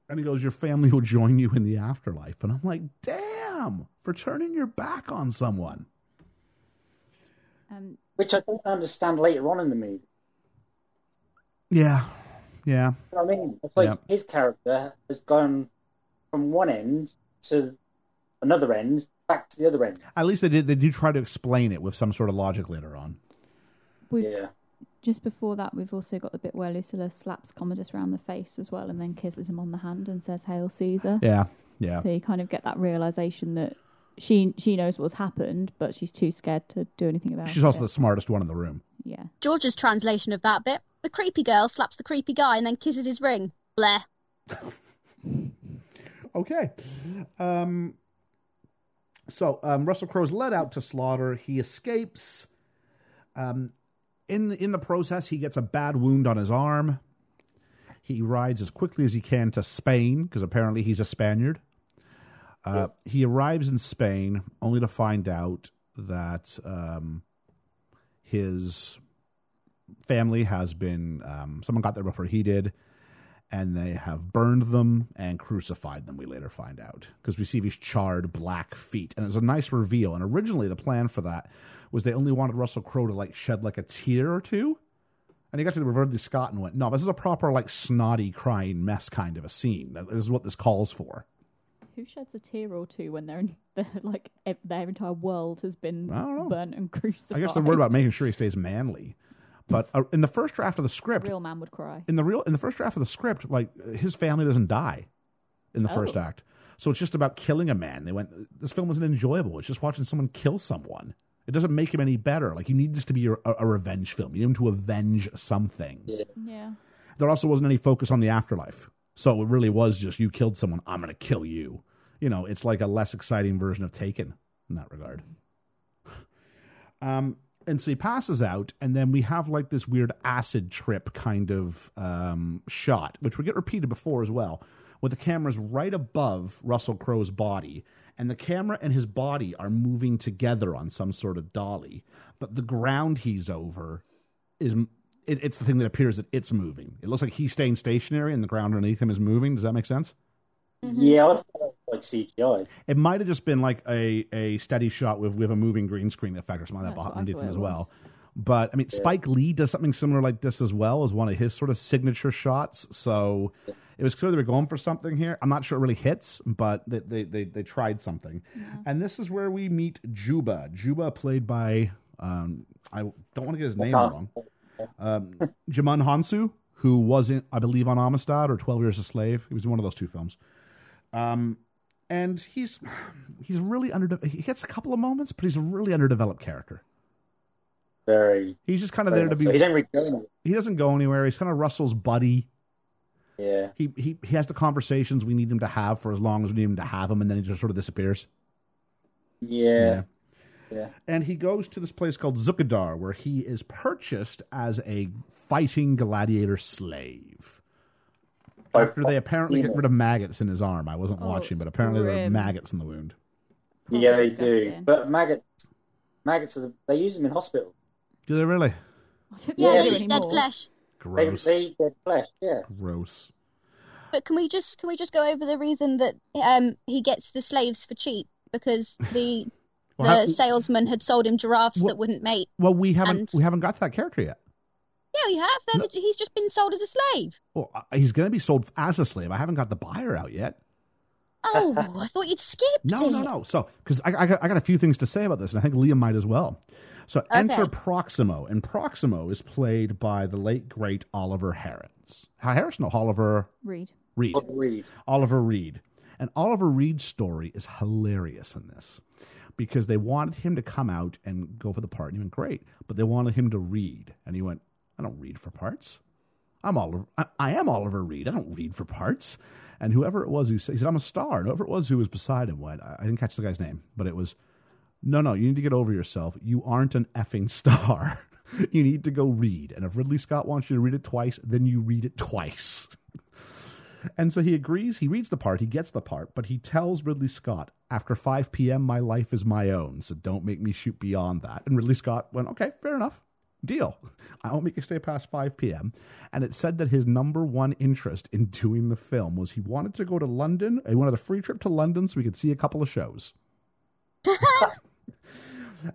And he goes, Your family will join you in the afterlife. And I'm like, damn, for turning your back on someone. Um, Which I don't understand later on in the movie. Yeah. Yeah. You know what I mean? It's like Yeah. his character has gone from one end to another end, back to the other end. At least they did they do try to explain it with some sort of logic later on. we've, Yeah. Just before that, we've also got the bit where Lucilla slaps Commodus around the face as well, and then kisses him on the hand and says "Hail Caesar." Yeah. Yeah. So you kind of get that realization that she she knows what's happened, but she's too scared to do anything about She's it. She's also the smartest one in the room. Yeah. George's translation of that bit: the creepy girl slaps the creepy guy and then kisses his ring. Blair. Okay. Um, so um, Russell Crowe's led out to slaughter. He escapes. Um, in the, in the process, he gets a bad wound on his arm. He rides as quickly as he can to Spain because apparently he's a Spaniard. Uh, He arrives in Spain only to find out that um, his family has been um, someone got there before he did, and they have burned them and crucified them. We later find out because we see these charred black feet, and it's a nice reveal. And originally, the plan for that was they only wanted Russell Crowe to like shed like a tear or two. And he got to the Reverend Scott and went, "No, this is a proper like snotty crying mess kind of a scene. This is what this calls for." Who sheds a tear or two when they're, in, they're like e- their entire world has been I don't know. burnt and crucified? I guess they're worried about making sure he stays manly. But uh, in the first draft of the script, real man would cry. in the real in the first draft of the script, like his family doesn't die in the first Oh. act. So it's just about killing a man. They went this film wasn't enjoyable. It's just watching someone kill someone. It doesn't make him any better. Like you need this to be a, a revenge film. You need him to avenge something. Yeah. There also wasn't any focus on the afterlife. So it really was just you killed someone, I'm gonna kill you. You know, it's like a less exciting version of Taken in that regard. Um, and so he passes out, and then we have like this weird acid trip kind of um, shot, which we get repeated before as well, where the camera's right above Russell Crowe's body, and the camera and his body are moving together on some sort of dolly, but the ground he's over is it, it's the thing that appears that it's moving. It looks like he's staying stationary, and the ground underneath him is moving. Does that make sense? Yeah, I thought it was like CGI. It might have just been like a, a steady shot with, with a moving green screen effect or something like that That's what underneath him it as well. But I mean, Spike Lee does something similar like this as well as one of his sort of signature shots. So it was clear they were going for something here. I'm not sure it really hits, but they they, they, they tried something. And this is where we meet Juba. Juba, played by um, I don't want to get his name wrong. Um, Hounsou, who wasn't, I believe, on Amistad or Twelve Years a Slave. He was in one of those two films. Um, and he's he's really under. He gets a couple of moments, but he's a really underdeveloped character. Very. He's just kind of there to be. So he didn't really go anywhere. he doesn't go anywhere. He's kind of Russell's buddy. Yeah. He he he has the conversations we need him to have for as long as we need him to have them, and then he just sort of disappears. Yeah. Yeah. And he goes to this place called Zucchabar, where he is purchased as a fighting gladiator slave. By- After they apparently Yeah. get rid of maggots in his arm. I wasn't Oh, watching, but it's apparently there are maggots in the wound. Yeah, they do. But maggots, maggots, are, they use them in hospital. Do they really? I Yeah, they Yeah. they eat dead flesh. Gross. they eat their flesh. Yeah. Gross. But can we just can we just go over the reason that um he gets the slaves for cheap because the Well, the how- salesman had sold him giraffes Well- that wouldn't mate. well, we haven't and- we haven't got to that character yet. Yeah, you have. Then No. he's just been sold as a slave. Well, uh, he's going to be sold as a slave. I haven't got the buyer out yet. Oh, I thought you'd skipped No, it. no, no. So, because I, I, got, I got a few things to say about this, and I think Liam might as well. So, enter Proximo, and Proximo is played by the late great Oliver Harris. Harris, no, Oliver Read. Reed. Bob Reed. Oliver Reed. And Oliver Reed's story is hilarious in this because they wanted him to come out and go for the part, and he went great, but they wanted him to read, and he went, I don't read for parts. I'm Oliver. I, I am Oliver Reed. I don't read for parts. And whoever it was who said, he said, I'm a star. And whoever it was who was beside him went, I, I didn't catch the guy's name, but it was, no, no, you need to get over yourself. You aren't an effing star. you need to go read. And if Ridley Scott wants you to read it twice, then you read it twice. And so he agrees, he reads the part, he gets the part, but he tells Ridley Scott, after 5 p.m., my life is my own, so don't make me shoot beyond that. And Ridley Scott went, okay, fair enough. Deal. I won't make you stay past 5 p.m. And it said that his number one interest in doing the film was he wanted to go to London. He wanted a free trip to London so he could see a couple of shows.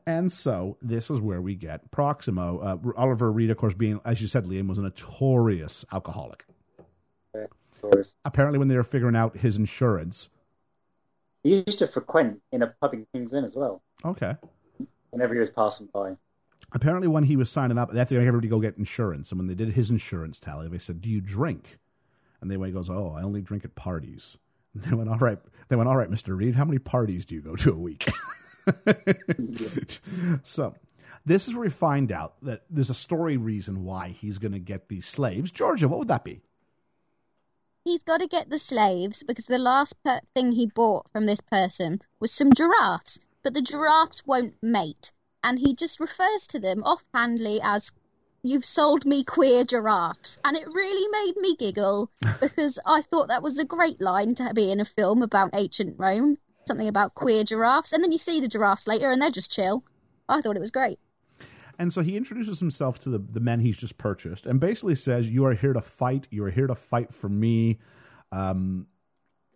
and so this is where we get Proximo. Uh, Oliver Reed, of course, being, as you said, Liam, was a notorious alcoholic Apparently when they were figuring out his insurance. He used to frequent in a pub in King's Lynn as well. okay. Whenever he was passing by. apparently when he was signing up they had to get everybody to go get insurance. And when they did his insurance tally they said do you drink? And they went he goes oh i only drink at parties. And they went all right. They went all right mr reed how many parties do you go to a week? So this is where we find out that there's a story reason why he's going to get these slaves. Georgia what would that be He's got to get the slaves because the last per- thing he bought from this person was some giraffes, but the giraffes won't mate, and he just refers to them offhandedly as "You've sold me queer giraffes," and it really made me giggle because I thought that was a great line to be in a film about ancient Rome, something about queer giraffes, and then you see the giraffes later and they're just chill. I thought it was great. And so he introduces himself to the, the men he's just purchased and basically says, You are here to fight. You are here to fight for me. Um,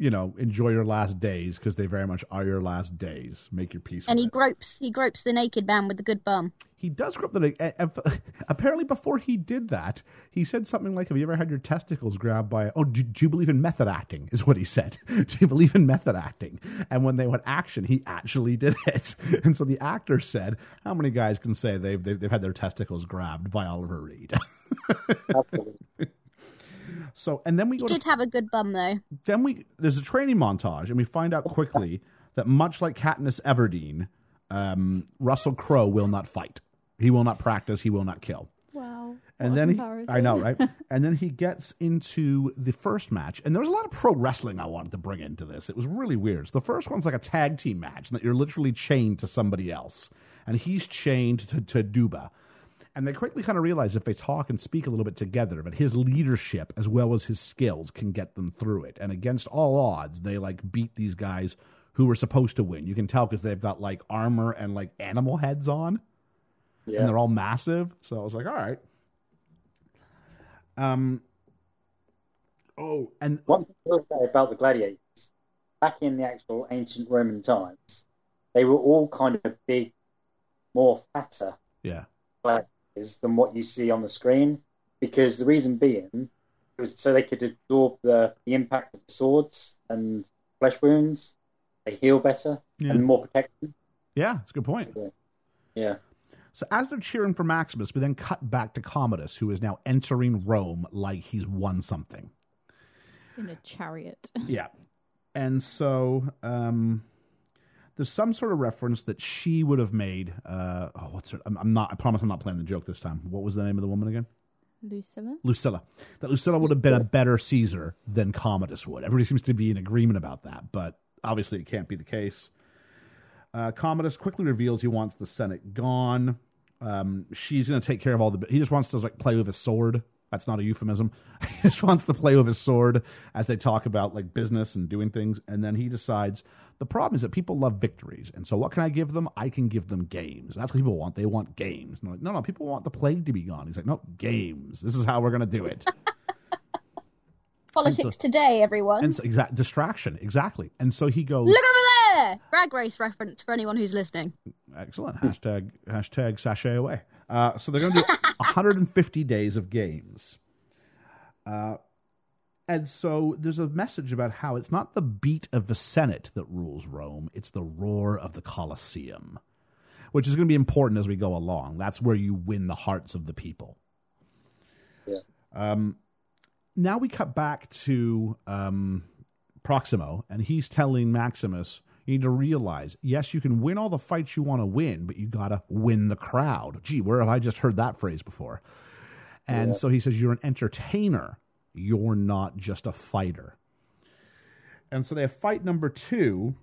you know, enjoy your last days because they very much are your last days. Make your peace. And with he it. gropes he gropes the naked man with the good bum. He does grab the. and- and Apparently, before he did that, he said something like, "Have you ever had your testicles grabbed by?" Oh, do, do you believe in method acting? Is what he said. do you believe in method acting? And when they went action, he actually did it. And so the actor said, "How many guys can say they've they've, they've had their testicles grabbed by Oliver Reed?" Absolutely. So, and then we He go to did have a good bum though. then we there's a training montage, and we find out quickly that much like Katniss Everdeen, um, Russell Crowe will not fight. He will not practice. He will not kill. Wow. And What then he. I know, right? and then he gets into the first match, and there was a lot of pro wrestling I wanted to bring into this. It was really weird. So the first one's like a tag team match, and that you're literally chained to somebody else, and he's chained to, to Juba. And they quickly kind of realize if they talk and speak a little bit together, that his leadership as well as his skills can get them through it. And against all odds, they like beat these guys who were supposed to win. You can tell because they've got like armor and like animal heads on Yeah. and they're all massive. So I was like, all right. Um. Oh, and One thing will say about the gladiators, back in the actual ancient Roman times, they were all kind of big, more fatter yeah, gladiators than what you see on the screen, because the reason being was so they could absorb the, the impact of the swords and flesh wounds. They heal better Yeah. and more protection. yeah, it's a good point. Yeah. So as they're cheering for Maximus, we then cut back to Commodus, who is now entering Rome like he's won something. In a chariot. Yeah. And so um, there's some sort of reference that she would have made. Uh, oh, what's her? I'm, I'm not. I promise I'm not playing the joke this time. What was the name of the woman again? Lucilla. Lucilla. That Lucilla would have been a better Caesar than Commodus would. Everybody seems to be in agreement about that, but obviously it can't be the case. Uh, Commodus quickly reveals he wants the Senate gone. Um, she's going to take care of all the. He just wants to like play with his sword. That's not a euphemism. he just wants to play with his sword as they talk about like business and doing things, and then he decides the problem is that people love victories, and so what can I give them? I can give them games. That's what people want. They want games. And like, no, no, people want the plague to be gone. He's like, no, games. This is how we're going to do it. Politics today, everyone. and so, exact distraction, exactly. And so he goes, Look over there! Drag race reference for anyone who's listening. excellent hashtag hashtag sashay away. Uh, so they're going to do 150 days of games. Uh, and so there's a message about how it's not the beat of the Senate that rules Rome; it's the roar of the Colosseum, which is going to be important as we go along. That's where you win the hearts of the people. Yeah. Um, now we cut back to um, Proximo, and he's telling Maximus, you need to realize, yes, you can win all the fights you want to win, but you got to win the crowd. Gee, where have I just heard that phrase before? And Yeah. so he says, you're an entertainer. You're not just a fighter. And so they have fight number two,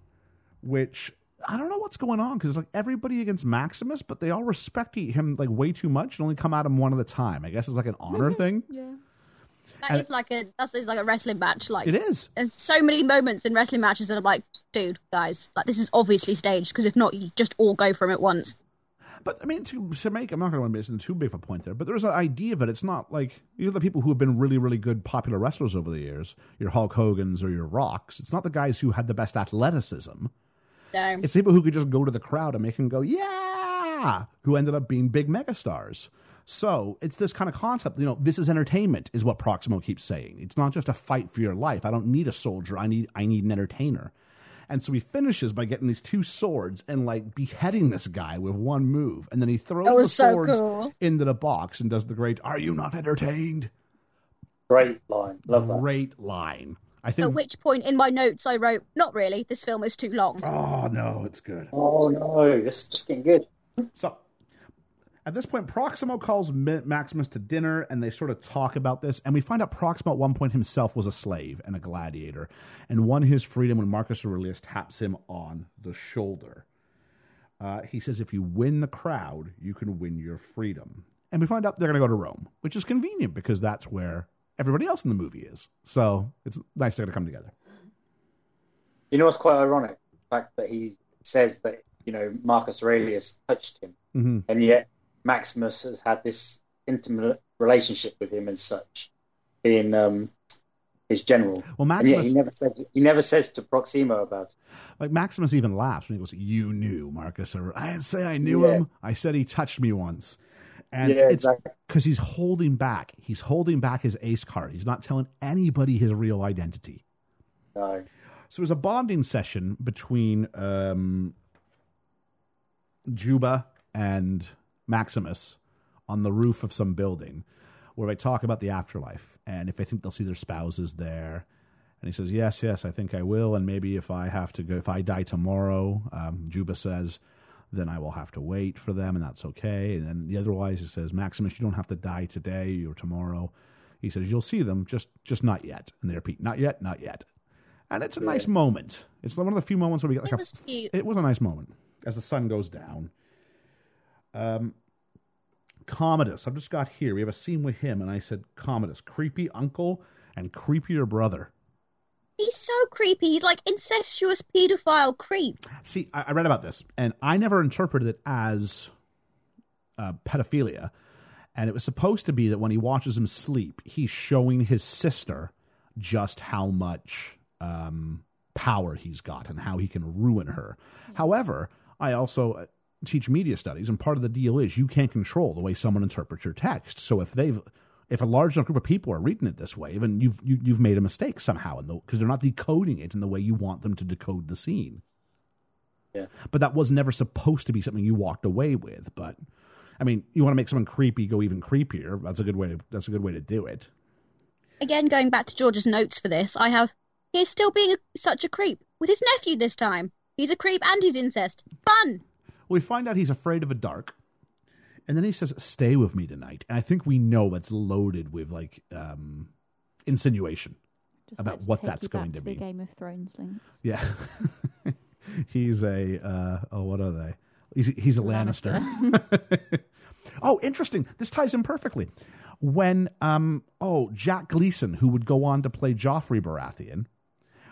which I don't know what's going on because it's like everybody against Maximus, but they all respect him like way too much and only come at him one at a time. I guess it's like an honor mm-hmm. thing. Yeah. That And- is like a that's like a wrestling match. Like It is. there's so many moments in wrestling matches that I'm like, dude, guys, like this is obviously staged because if not, you just all go for him at once. But I mean, to, to make, I'm not going to make this too big of a point there, but there's an idea of it. It's not like you know the people who have been really, really good popular wrestlers over the years, your Hulk Hogan's or your Rocks. It's not the guys who had the best athleticism. No, It's people who could just go to the crowd and make them go, yeah, who ended up being big megastars. So it's this kind of concept, you know, this is entertainment, is what Proximo keeps saying. It's not just a fight for your life. I don't need a soldier. I need I need an entertainer. And so he finishes by getting these two swords and like beheading this guy with one move. And then he throws That was the so swords cool. into the box and does the great, Are you not entertained? Great line. Love that. Great line. I think... at which point in my notes I wrote, not really. This film is too long. Oh no, it's good. Oh no, this is just getting good. So at this point, Proximo calls Maximus to dinner, and they sort of talk about this. And we find out Proximo at one point himself was a slave and a gladiator, and won his freedom when Marcus Aurelius taps him on the shoulder. Uh, he says, "If you win the crowd, you can win your freedom." And we find out they're going to go to Rome, which is convenient because that's where everybody else in the movie is. So it's nice they're going to come together. You know what's quite ironic? The fact that he says that, you know, Marcus Aurelius touched him, hmm and yet Maximus has had this intimate relationship with him and such, being um, his general. Well, Maximus, he never says he never says to Proximo about it. like Maximus, even laughs when he goes, "You knew Marcus." Or I didn't say I knew Yeah. him. I said he touched me once. And Yeah, it's exactly. because he's holding back. He's holding back his ace card. He's not telling anybody his real identity. No. So it was a bonding session between um, Juba and Maximus on the roof of some building where they talk about the afterlife and if they think they'll see their spouses there. And he says, Yes, yes, I think I will. And maybe if I have to go, if I die tomorrow, um, Juba says, then I will have to wait for them, and that's okay. And then the otherwise, he says, Maximus, you don't have to die today or tomorrow. He says, You'll see them, just just not yet. And they repeat, Not yet, not yet. And it's a nice moment. It's one of the few moments where we get like It a cute. it was a nice moment as the sun goes down. Um, Commodus, I've just got here. We have a scene with him, and I said, Commodus, creepy uncle and creepier brother. He's so creepy. He's like incestuous pedophile creep. See, I, I read about this, and I never interpreted it as uh, pedophilia. And it was supposed to be that when he watches him sleep, he's showing his sister just how much um, power he's got and how he can ruin her. However, I also teach media studies, and part of the deal is you can't control the way someone interprets your text. So if they've if a large enough group of people are reading it this way, then you've you, you've made a mistake somehow, because they're not decoding it in the way you want them to decode the scene. Yeah. But that was never supposed to be something you walked away with. But I mean, you want to make someone creepy go even creepier. That's a good way to that's a good way to do it. Again, going back to George's notes for this, I have he's still being a, such a creep with his nephew this time. He's a creep and he's incest. Fun. We find out he's afraid of a dark. And then he says, "Stay with me tonight." And I think we know that's loaded with like um, insinuation. Just About what that's going to to be. The Game of Thrones link. Yeah, he's a uh, oh, what are they? He's he's a Lannister. oh, interesting. This ties in perfectly. When um oh Jack Gleeson, who would go on to play Joffrey Baratheon,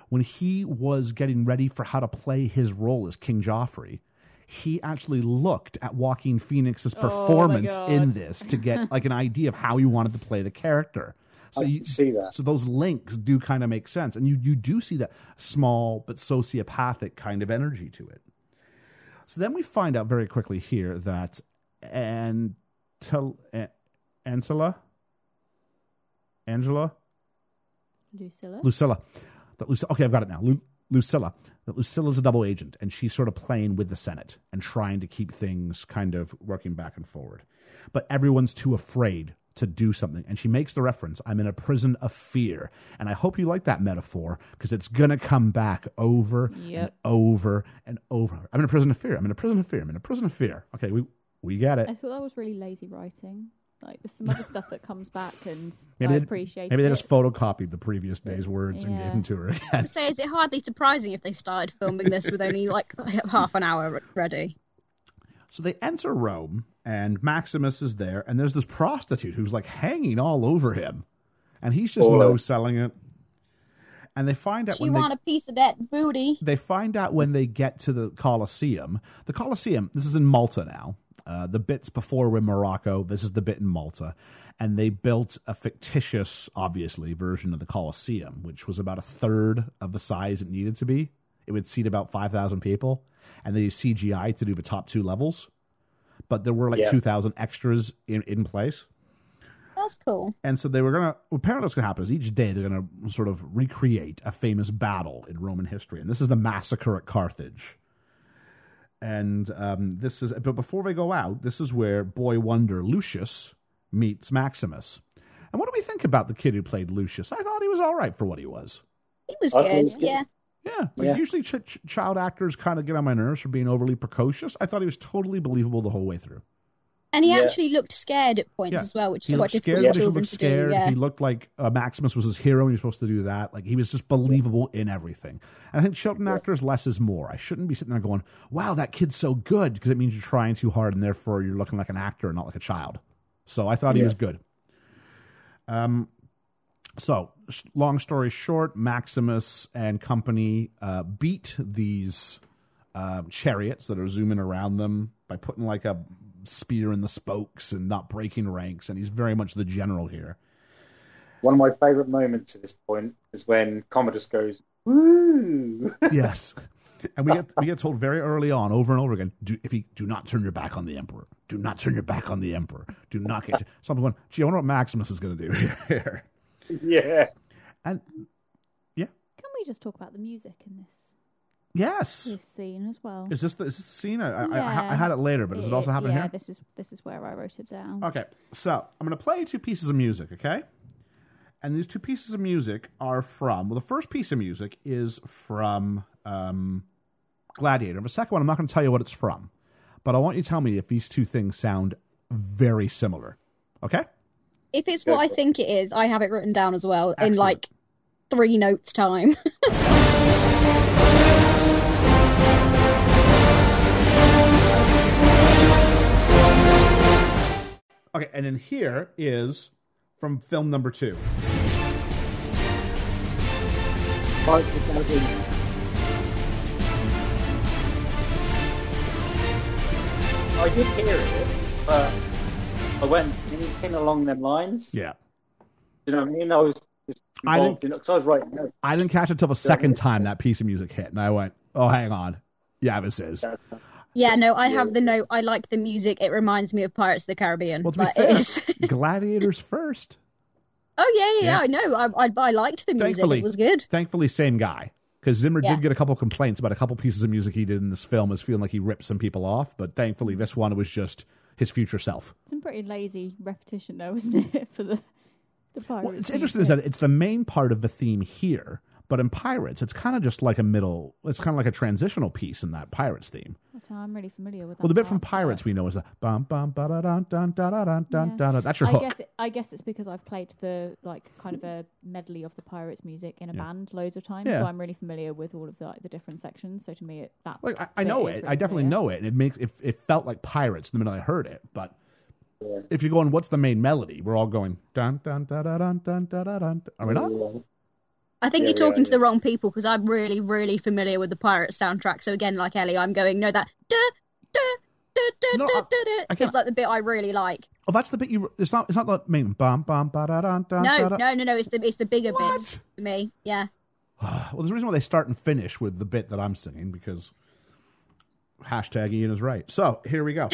when he was getting ready for how to play his role as King Joffrey, he actually looked at Joaquin Phoenix's Oh, performance in this to get like an idea of how he wanted to play the character. So I you see that. so those links do kind of make sense, and you you do see that small but sociopathic kind of energy to it. So then we find out very quickly here that Antel, An- Angela, Angela, Lucilla. Lucilla, that Lucilla. Okay, I've got it now. Lu- Lucilla. That Lucilla's a double agent, and she's sort of playing with the Senate and trying to keep things kind of working back and forward. But everyone's too afraid to do something, and she makes the reference, "I'm in a prison of fear," and I hope you like that metaphor because it's gonna come back over and over and over. I'm in a prison of fear. I'm in a prison of fear. I'm in a prison of fear. Okay, we we get it. I thought that was really lazy writing. Like there's some other stuff that comes back and Maybe I they- appreciate Maybe they it. just photocopied the previous day's words and gave them to her again. So is it hardly surprising if they started filming this with only like half an hour ready? So they enter Rome, and Maximus is there, and there's this prostitute who's like hanging all over him, and he's just Boy. no selling it. And they find out She when they, want a piece of that booty. they find out when they get to the Colosseum. The Colosseum. This is in Malta now. Uh, the bits before were in Morocco. This is the bit in Malta, and they built a fictitious, obviously, version of the Colosseum, which was about a third of the size it needed to be. It would seat about five thousand people, and they used CGI to do the top two levels. But there were like Yeah. two thousand extras in, in place. That's cool. And so they were gonna. Apparently, what's gonna happen is each day they're gonna sort of recreate a famous battle in Roman history, and this is the massacre at Carthage. And um, this is, but before they go out, this is where boy wonder Lucius meets Maximus. And what do we think about the kid who played Lucius? I thought he was all right for what he was. He was I he good. was good. Yeah. Yeah, like Yeah. usually ch- ch- child actors kind of get on my nerves for being overly precocious. I thought he was totally believable the whole way through. And he Yeah. actually looked scared at points Yeah. as well, which He is looked quite scared, difficult but for he children looked to scared. do. Yeah. He looked like uh, Maximus was his hero, and he was supposed to do that. Like he was just believable in everything. And I think children actors less is more. I shouldn't be sitting there going, "Wow, that kid's so good," because it means you're trying too hard, and therefore you're looking like an actor, and not like a child. So I thought he was good. Um, so long story short, Maximus and company uh, beat these um, chariots that are zooming around them by putting like a spear in the spokes and not breaking ranks, and he's very much the general here. One of my favourite moments at this point is when Commodus goes, "Woo!" yes, and we get we get told very early on, over and over again, do if you do not turn your back on the emperor, do not turn your back on the emperor, do not get something going. Gee, I wonder what Maximus is going to do here. yeah, and yeah, Can we just talk about the music in this yes. this scene as well? Is this the, is this the scene? I, I, I, I had it later, but does it also happen yeah, here? Yeah, this is this is where I wrote it down. Okay, so I'm going to play two pieces of music, okay? And these two pieces of music are from, well, the first piece of music is from um, Gladiator. The second one, I'm not going to tell you what it's from, but I want you to tell me if these two things sound very similar, okay? If it's what I think it is, I have it written down as well in like three notes time. Okay, and then here is from film number two. Pirates of the Caribbean. I did hear it, but I went anything along them lines. Yeah. Do you know what I mean? I was just I involved in I was writing notes. I didn't catch it till the second time that piece of music hit, and I went, oh, hang on. Yeah, this is. Yeah, no, I have the note. I like the music. It reminds me of Pirates of the Caribbean. Well, to be Like, fair, it is. Gladiators first. oh yeah, yeah, Yeah. yeah, I know. I, I I liked the music. Thankfully, It was good. Thankfully, same guy. Because Zimmer Yeah. did get a couple complaints about a couple pieces of music he did in this film as feeling like he ripped some people off, but thankfully mm. this one was just his future self. Some pretty lazy repetition, though, isn't it, for the the pirates? Well, it's interesting is that it's the main part of the theme here, but in Pirates, it's kind of just like a middle. It's kind of like a transitional piece in that Pirates theme. That's how I'm really familiar with that. Well, the bit from part, Pirates we know is the bum bum ba da dun dun da da dun dun Yeah. da da. That's your I hook. guess it, I guess it's because I've played the like kind of a medley of the pirates music in a Yeah. band loads of times, Yeah. so I'm really familiar with all of the like, the different sections. So to me, it, that Like I, I bit know is it. really I definitely familiar. know it, and it makes it, it felt like Pirates the minute I heard it. But Yeah. if you're going, what's the main melody? We're all going dun dun da da dun dun da da dun. Are we not? I think Yeah, you're talking yeah, to the wrong people because I'm really, really familiar with the Pirates soundtrack. So again, like Ellie, I'm going, no, that duh, duh, duh, No, I-. I It's like the bit I really like. Oh, that's the bit you. It's not. It's not the main bum bum ba da dun dun. No, da, da. no, no, no. It's the it's the bigger What? bits for me. Yeah. Well, there's a reason why they start and finish with the bit that I'm singing because hashtag Ian is right. So here we go.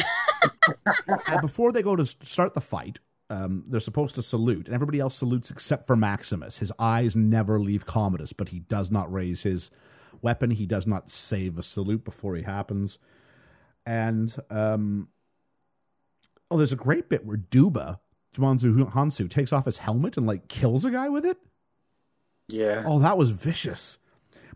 and before they go to start the fight, um, they're supposed to salute, and everybody else salutes except for Maximus. His eyes never leave Commodus, but he does not raise his weapon. He does not save a salute before he happens. And um, oh, there's a great bit where Juba, Djimon Hounsou, takes off his helmet and like kills a guy with it. Yeah. Oh, that was vicious.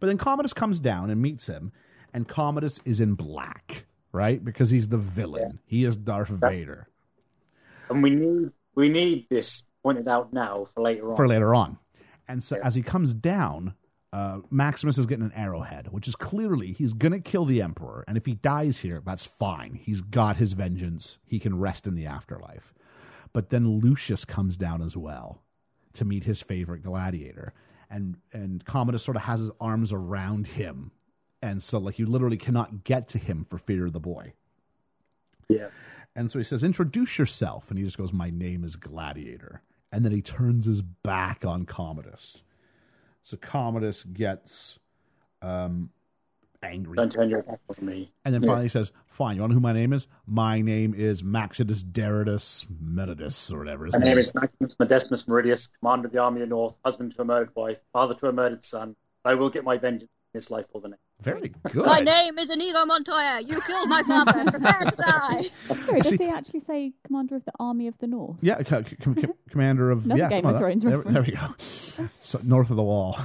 But then Commodus comes down and meets him, and Commodus is in black, right? Because he's the villain. He is Darth Vader And we need we need this pointed out now for later on. for later on. And so as he comes down, uh, Maximus is getting an arrowhead, which is clearly he's going to kill the Emperor. And if he dies here, that's fine. He's got his vengeance. He can rest in the afterlife. But then Lucius comes down as well to meet his favorite gladiator. And and Commodus sort of has his arms around him. And so like you literally cannot get to him for fear of the boy. Yeah. And so he says, Introduce yourself. And he just goes, My name is Gladiator. And then he turns his back on Commodus. So Commodus gets um, angry. Don't turn your back on me. And then Yeah. finally he says, Fine, you want to know who my name is? My name is Maxidus Deridus Metidus, or whatever his My name name is. is Maximus Modestimus Meridius, commander of the army of the North, husband to a murdered wife, father to a murdered son. I will get my vengeance in this life or the next. Very good. My name is Inigo Montoya. You killed my father. Prepare to die. Sorry, does See- he actually say commander of the army of the north? Yeah, co- com- com- commander of Another yeah, Game something of like that. Thrones There, there we go. So, north of the wall,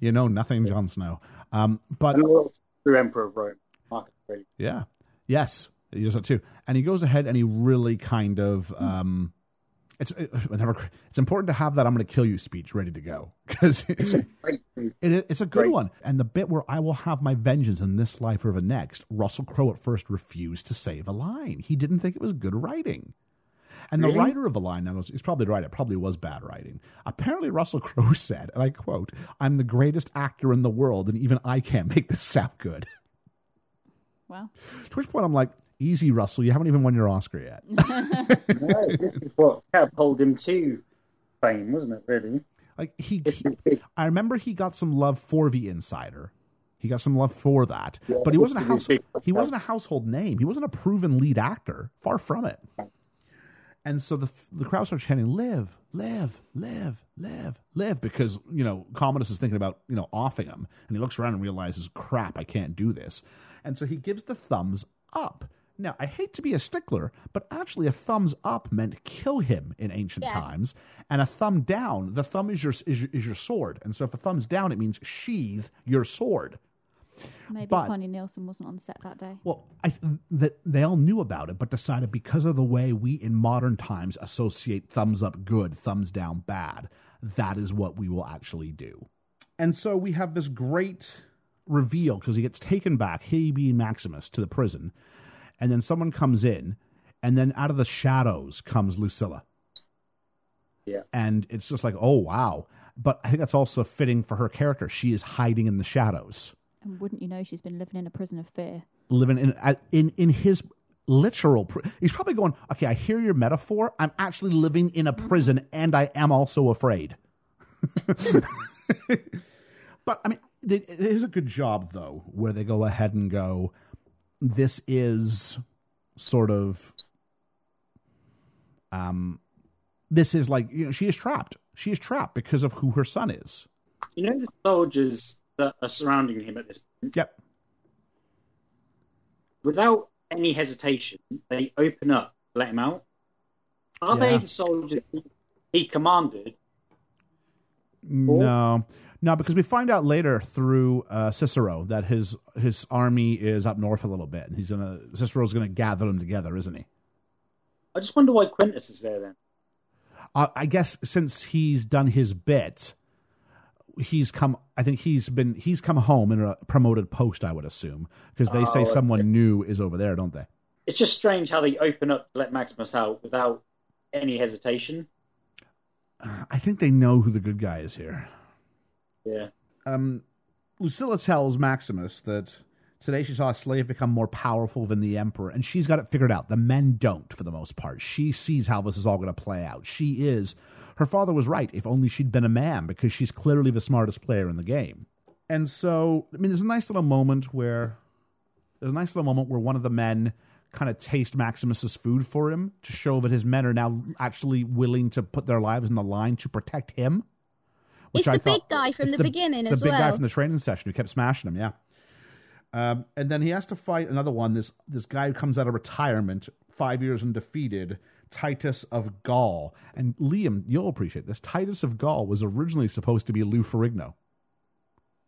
you know nothing, Jon Snow. Um, but And also true emperor of Rome, Marcus Aurelius. Yeah. Yes, he does that too. And he goes ahead and he really kind of um it's it, whenever it's important to have that I'm going to kill you speech ready to go because it's Great. it, it's a good Great. one. And the bit where I will have my vengeance in this life or the next, Russell Crowe at first refused to say the line. He didn't think it was good writing. And the Really? writer of the line, now, he's probably right, it probably was bad writing. Apparently, Russell Crowe said, and I quote, I'm the greatest actor in the world, and even I can't make this sound good. Well, To which point I'm like, Easy, Russell. You haven't even won your Oscar yet. No, this is what catapulted him to fame, wasn't it? Really? like he, he. I remember he got some love for the Insider. He got some love for that, Yeah, but he wasn't a house. He wasn't a household name. He wasn't a proven lead actor. Far from it. And so the the crowd starts chanting, "Live, live, live, live, live," because you know Commodus is thinking about you know offing him, and he looks around and realizes, "Crap, I can't do this," and so he gives the thumbs up. Now, I hate to be a stickler, but actually, a thumbs up meant kill him in ancient Yeah. times, and a thumb down, the thumb is your, is your is your sword, and so if a thumb's down, it means sheathe your sword. Maybe But- Connie Nielsen wasn't on set that day. Well, I th- that they all knew about it, but decided because of the way we in modern times associate thumbs up good, thumbs down bad, that is what we will actually do. And so we have this great reveal because he gets taken back, he being Maximus, to the prison, and then someone comes in, and then out of the shadows comes Lucilla. Yeah. And it's just like, oh wow. But I think that's also fitting for her character. She is hiding in the shadows And wouldn't you know she's been living in a prison of fear? living in in in his literal pr- he's probably going okay i hear your metaphor i'm actually living in a mm-hmm. prison and i am also afraid but i mean it, it is a good job though where they go ahead and go this is sort of um this is like you know she is trapped she is trapped because of who her son is You know the soldiers that are surrounding him at this point. yep Without any hesitation, they open up to let him out. Are Yeah. they the soldiers he commanded? No, no, because we find out later through uh, Cicero that his his army is up north a little bit, and he's gonna Cicero's gonna gather them together, isn't he? I just wonder why Quintus is there then. Uh, I guess since he's done his bit, he's come. I think he's been he's come home in a promoted post. I would assume because they say Oh, someone okay. new is over there, don't they? It's just strange how they open up to let Maximus out without any hesitation. I think they know who the good guy is here. Yeah. um, Lucilla tells Maximus that today she saw a slave become more powerful than the emperor, and she's got it figured out. The men don't, for the most part. She sees how this is all going to play out. She is. Her father was right. If only she'd been a man, because she's clearly the smartest player in the game. And so, I mean, there's a nice little moment where there's a nice little moment where one of the men kind of taste Maximus's food for him to show that his men are now actually willing to put their lives in the line to protect him. It's the big guy from it's the beginning it's as the big guy from the training session who kept smashing him. Yeah. Um, and then he has to fight another one. This this guy who comes out of retirement, five years undefeated, Titus of Gaul. And Liam, you'll appreciate this. Titus of Gaul was originally supposed to be Lou Ferrigno.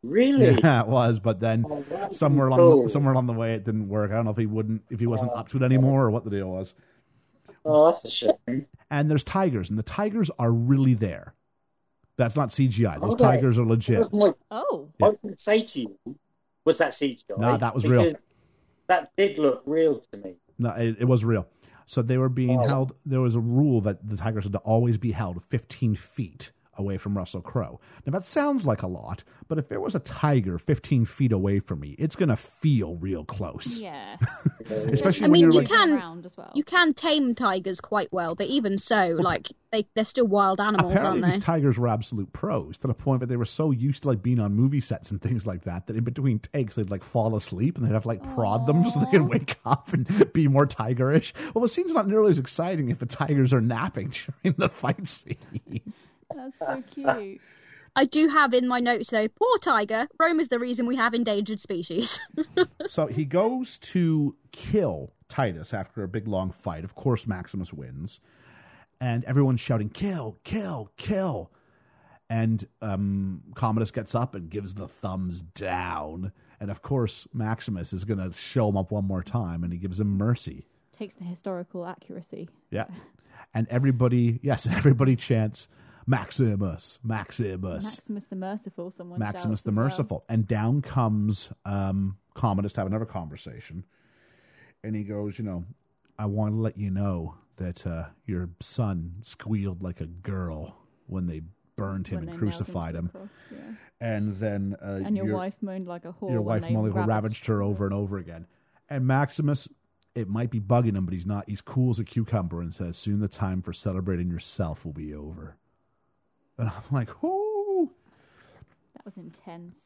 Really? Yeah, it was, but then Oh, that's somewhere along cool. the, somewhere along the way it didn't work. I don't know if he wouldn't if he wasn't up to it anymore or what the deal was. Oh, that's a shame. And there's tigers, and the tigers are really there. That's not CGI. Those Okay. tigers are legit. That Oh, my- I was going say to you, was that CGI? No, that was real. That did look real to me. No, it, it was real. So they were being Oh. held. There was a rule that the tigers had to always be held 15 feet away from Russell Crowe. Now that sounds like a lot, but if there was a tiger 15 feet away from me, it's gonna feel real close. yeah. Especially I when mean, you're you like, can- around as well. You can tame tigers quite well, but even so, like they they're still wild animals, apparently aren't these they? tigers were absolute pros to the point that they were so used to like being on movie sets and things like that that in between takes they'd like fall asleep and they'd have to like prod them so they could wake up and be more tigerish. Well, the scene's not nearly as exciting if the tigers are napping during the fight scene. That's so cute. I do have in my notes though, poor tiger. Rome is the reason we have endangered species. So he goes to kill Titus after a big long fight. Of course, Maximus wins, and everyone's shouting, "Kill! Kill! Kill!" And um, Commodus gets up and gives the thumbs down. And of course, Maximus is going to show him up one more time, and he gives him mercy. Takes the historical accuracy. Yeah, and everybody, yes, everybody chants, "Maximus! Maximus!" Maximus the Merciful. Someone Maximus the as well. Merciful. And down comes um, Commodus to have another conversation. And he goes, You know, I want to let you know that uh, your son squealed like a girl when they burned him when and nailed him crucified him. yeah. And then uh, And your, wife moaned like a whore. your wife Molly ravaged ravaged her over and over again. And Maximus it might be bugging him, but he's not. He's cool as a cucumber and says, "Soon the time for celebrating yourself will be over." And I'm like, "Whoo!" That was intense.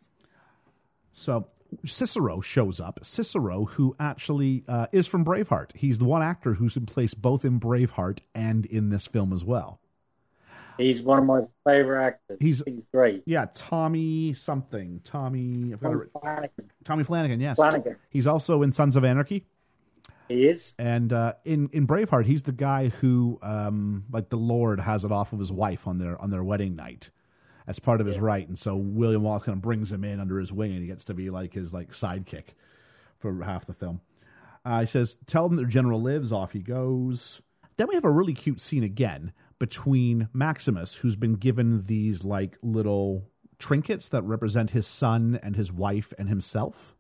So Cicero shows up. Cicero, who actually uh, is from Braveheart. He's the one actor who's in place both in Braveheart and in this film as well. He's one of my favorite actors. He's- He's great. Yeah, Tommy something. Tommy. I've got it Tom written- Flanagan. Tommy Flanagan. Yes, Flanagan. he's also in Sons of Anarchy. He is. And uh, in in Braveheart, he's the guy who, um, like the Lord, has it off of his wife on their on their wedding night, as part of his right. And so William Wallace kind of brings him in under his wing, and he gets to be like his like sidekick for half the film. Uh, he says, "Tell them their general lives." Off he goes. Then we have a really cute scene again between Maximus, who's been given these like little trinkets that represent his son and his wife and himself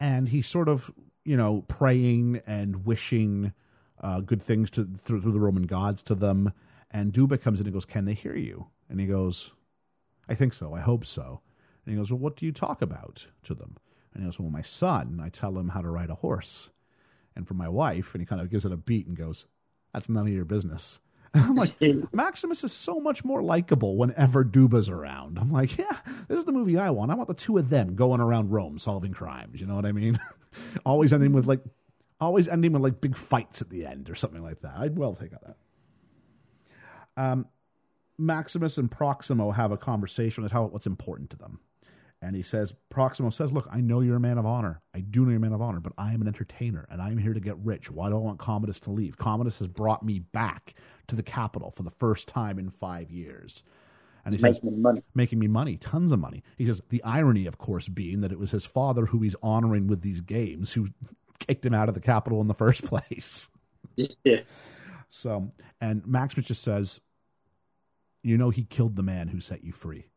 and he sort of you know praying and wishing uh, good things to through, through the Roman gods to them. And Juba comes in and goes, "Can they hear you?" And he goes, "I think so. I hope so." And he goes, "Well, what do you talk about to them?" And he goes, "Well, my son, I tell him how to ride a horse, and for my wife." And he kind of gives it a beat and goes, "That's none of your business." And I'm like, Maximus is so much more likable whenever Juba's around. I'm like, yeah, this is the movie I want. I want the two of them going around Rome solving crimes. You know what I mean? always ending with like, always ending with like big fights at the end or something like that. I'd well take out that. Um, Maximus and Proximo have a conversation about what's important to them. And he says, Proximo says, Look, I know you're a man of honor. I do know you're a man of honor, but I am an entertainer and I'm here to get rich. Why do I want Commodus to leave? Commodus has brought me back to the capital for the first time in five years. And he says, Making money. making me money, tons of money. He says, the irony, of course, being that it was his father who he's honoring with these games who kicked him out of the capital in the first place. Yeah. So, and Maximus just says, you know, he killed the man who set you free,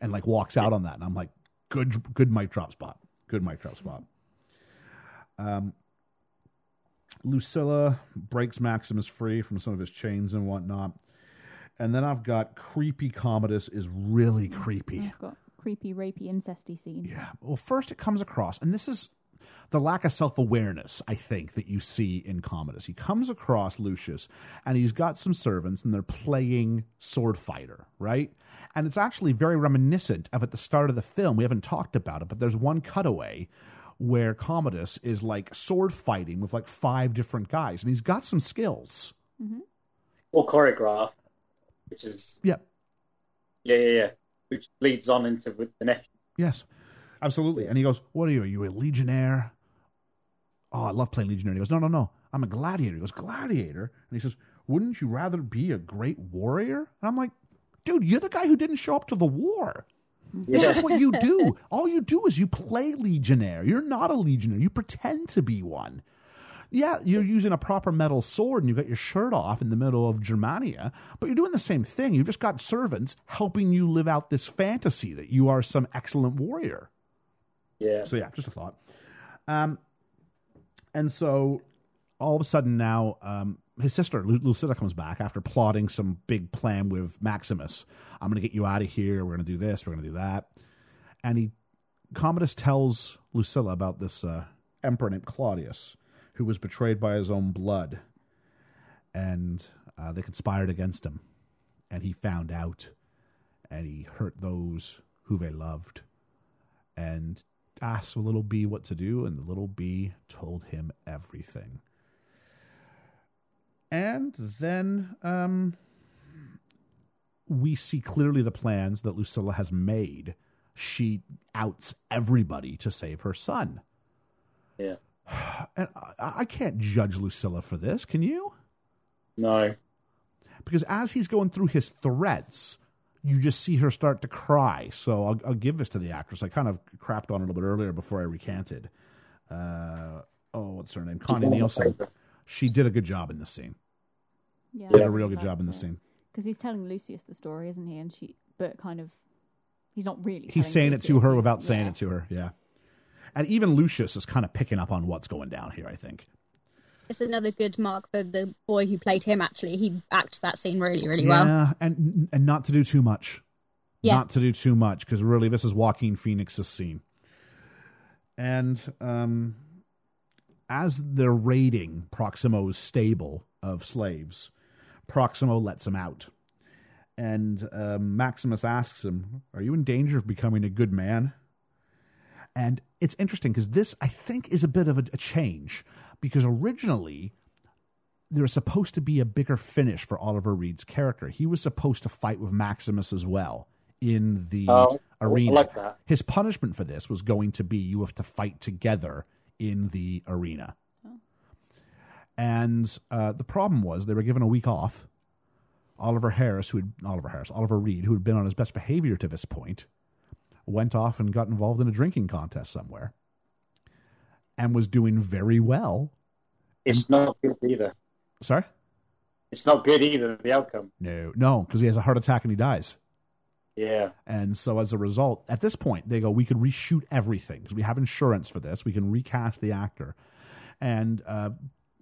and like walks out on that. And I'm like, good, good mic drop spot. Good mic drop spot. Um, Lucilla breaks Maximus free from some of his chains and whatnot. And then I've got creepy Commodus is really creepy. I've got creepy, rapey, incesty scene. Yeah. Well, first it comes across, and this is the lack of self awareness, I think, that you see in Commodus. He comes across Lucius, and he's got some servants, and they're playing sword fighter, right? And it's actually very reminiscent of at the start of the film. We haven't talked about it, but there's one cutaway where Commodus is like sword fighting with like five different guys, and he's got some skills. Mm-hmm. Well, choreograph, which is Yeah. yeah, yeah, yeah. Which leads on into with the nephew. Yes, absolutely. And he goes, "What are you? Are you a legionnaire?" Oh, I love playing legionnaire. He goes, "No, no, no. I'm a gladiator." He goes, "Gladiator?" And he says, "Wouldn't you rather be a great warrior?" And I'm like, "Dude, you're the guy who didn't show up to the war. This Yeah. is what you do. All you do is you play legionnaire. You're not a legionnaire. You pretend to be one." Yeah, you're using a proper metal sword and you got your shirt off in the middle of Germania, but you're doing the same thing. You've just got servants helping you live out this fantasy that you are some excellent warrior. Yeah. So yeah, just a thought. Um, and so all of a sudden now, um, his sister Lucilla comes back after plotting some big plan with Maximus. I'm going to get you out of here. We're going to do this. We're going to do that. And he, Commodus tells Lucilla about this uh, emperor named Claudius, who was betrayed by his own blood, and uh, they conspired against him. And he found out, and he hurt those who they loved and asked the little bee what to do, and the little bee told him everything. And then um, we see clearly the plans that Lucilla has made. She outs everybody to save her son. Yeah. And I, I can't judge Lucilla for this, can you? No. because as he's going through his threats, you just see her start to cry. So I'll, I'll give this to the actress. I kind of crapped on it a little bit earlier before I recanted. Uh, oh, what's her name? Connie Nielsen. She did a good job in this scene. Yeah, Did a real good job in the scene. Because he's telling Lucius the story, isn't he? And she, but kind of, he's not really. He's telling saying it to her he's- without saying yeah. it to her. Yeah. And even Lucius is kind of picking up on what's going down here, I think. It's another good mark for the boy who played him. Actually, he acted that scene really, really well. Yeah, and and not to do too much. Yeah. Not to do too much because really this is Joaquin Phoenix's scene. And um as they're raiding Proximo's stable of slaves, Proximo lets him out. And um, Maximus asks him, Are you in danger of becoming a good man? And it's interesting because this, I think, is a bit of a, a change because originally there was supposed to be a bigger finish for Oliver Reed's character. He was supposed to fight with Maximus as well in the Oh, arena. like. His punishment for this was going to be you have to fight together in the arena. And uh, the problem was they were given a week off. Oliver Harris, who had Oliver Harris, Oliver Reed, who had been on his best behavior to this point, went off and got involved in a drinking contest somewhere, and was doing very well. It's not good either. Sorry, It's not good either. The outcome. no, no, because he has a heart attack and he dies. Yeah. And so as a result, at this point, they go, we could reshoot everything because we have insurance for this. We can recast the actor. And uh,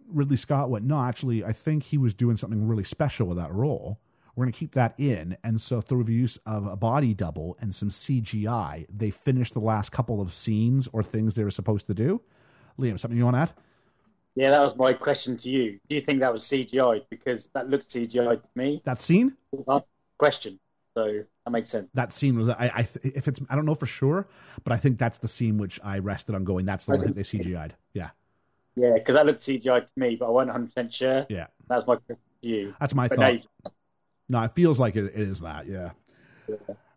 Ridley Scott went, no, actually, I think he was doing something really special with that role. We're going to keep that in. And so through the use of a body double and some CGI, they finished the last couple of scenes or things they were supposed to do. Liam, something you want to add? Yeah, that was my question to you. Do you think that was CGI? Because that looked CGI to me. That scene? Question. So that makes sense. That scene was I, I if it's I don't know for sure, but I think that's the scene which I rested on going. That's the one that they CGI'd. Yeah, Yeah, because that looked CGI to me, but I wasn't 100 percent sure. yeah. that's my question to you. That's my But thought. No, it feels like it, it is that, yeah.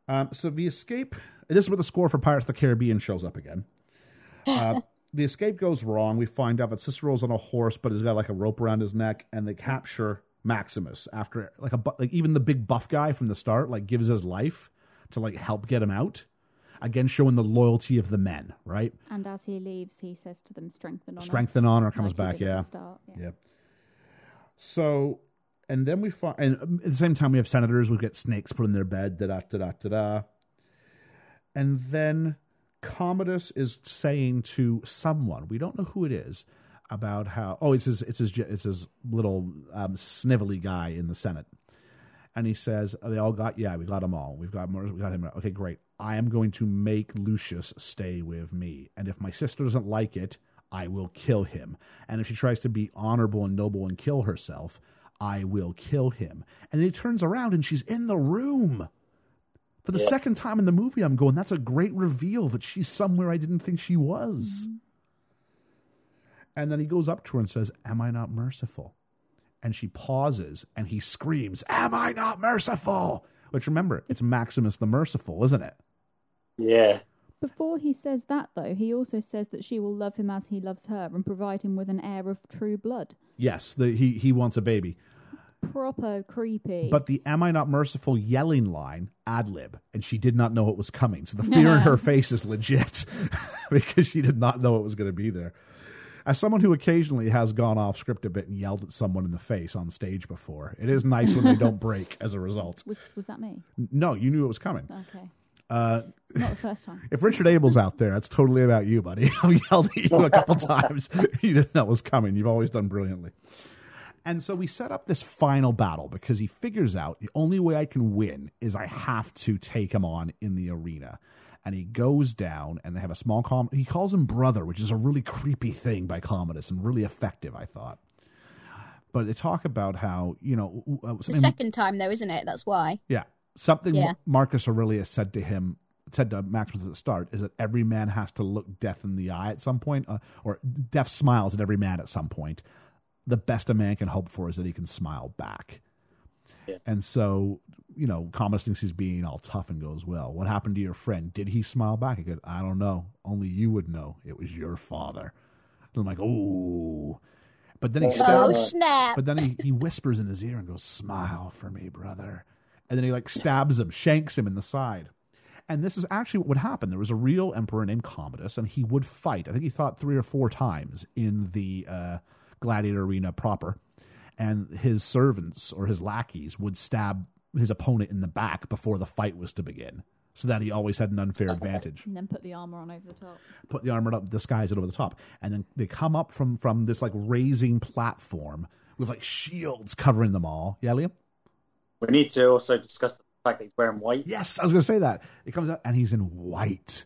Um, so the escape. This is where the score for Pirates of the Caribbean shows up again. Uh, the escape goes wrong. We find out that Cicero's on a horse, but he's got like a rope around his neck, and they capture Maximus after like a like even the big buff guy from the start like gives his life to like help get him out. Again, showing the loyalty of the men, right? And as he leaves, he says to them, "Strength and honor." Strength and honor comes like back, yeah. start, yeah. Yeah. So, and then we find, and um, at the same time, we have senators. We get snakes put in their bed. Da da da da da. And then Commodus is saying to someone we don't know who it is about how oh it's his it's his it's his little um, snivelly guy in the Senate, and he says they all got yeah we got them all we've got more we got him okay great I am going to make Lucius stay with me and if my sister doesn't like it I will kill him and if she tries to be honorable and noble and kill herself I will kill him and then he turns around and she's in the room for the second time in the movie I'm going that's a great reveal that she's somewhere I didn't think she was and then he goes up to her and says am I not merciful and she pauses and he screams, Am I not merciful? Which remember, it's Maximus the Merciful, isn't it? Yeah. Before he says that, though, he also says that she will love him as he loves her and provide him with an heir of true blood. Yes, the, he, he wants a baby. Proper creepy. But the Am I not merciful yelling line, ad lib, and she did not know it was coming. So the fear in her face is legit because she did not know it was going to be there. As someone who occasionally has gone off script a bit and yelled at someone in the face on stage before, it is nice when they don't break as a result. was was that me? No, you knew it was coming. Okay, Uh, not the first time. If Richard Abel's out there, it's totally about you, buddy. I've yelled at you a couple times. You didn't know it was coming. You've always done brilliantly. And so we set up this final battle because he figures out the only way I can win is I have to take him on in the arena. And he goes down, and they have a small com. He calls him brother, which is a really creepy thing by Commodus and really effective, I thought. But they talk about how you know uh, The second time, though, isn't it? That's why. yeah. Something Yeah. Marcus Aurelius said to him, said to Maximus at the start, is that every man has to look death in the eye at some point, uh, or death smiles at every man at some point. The best a man can hope for is that he can smile back. Yeah. And so, you know, Commodus thinks he's being all tough and goes, Well, what happened to your friend? Did he smile back? He goes, I don't know. Only you would know. It was your father. And I'm like, Oh. But then he Oh, stabs. Oh snap! But then he, he whispers in his ear and goes, Smile for me, brother. And then he like stabs him, shanks him in the side. And this is actually what would happen. There was a real emperor named Commodus, and he would fight. I think he fought three or four times in the uh, gladiator arena proper. And his servants or his lackeys would stab his opponent in the back before the fight was to begin, so that he always had an unfair advantage And then put the armor on over the top. put the armor up, disguise it over the top, and then they come up from from this like raising platform with like shields covering them all. Yeah, Liam. We need to also discuss the fact that he's wearing white. Yes, I was gonna say that. It comes out and he's in white,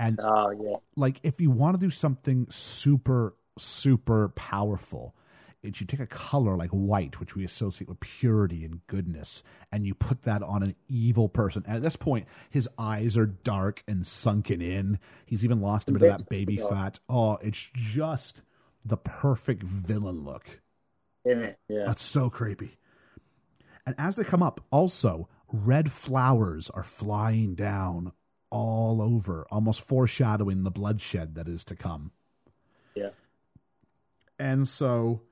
and Oh yeah. like if you want to do something super super powerful. It's you take a color like white, which we associate with purity and goodness, and you put that on an evil person. And at this point, his eyes are dark and sunken in. He's even lost a bit of that baby fat. Oh, it's just the perfect villain look. In it, yeah. That's so creepy. And as they come up, also, red flowers are flying down all over, almost foreshadowing the bloodshed that is to come. And so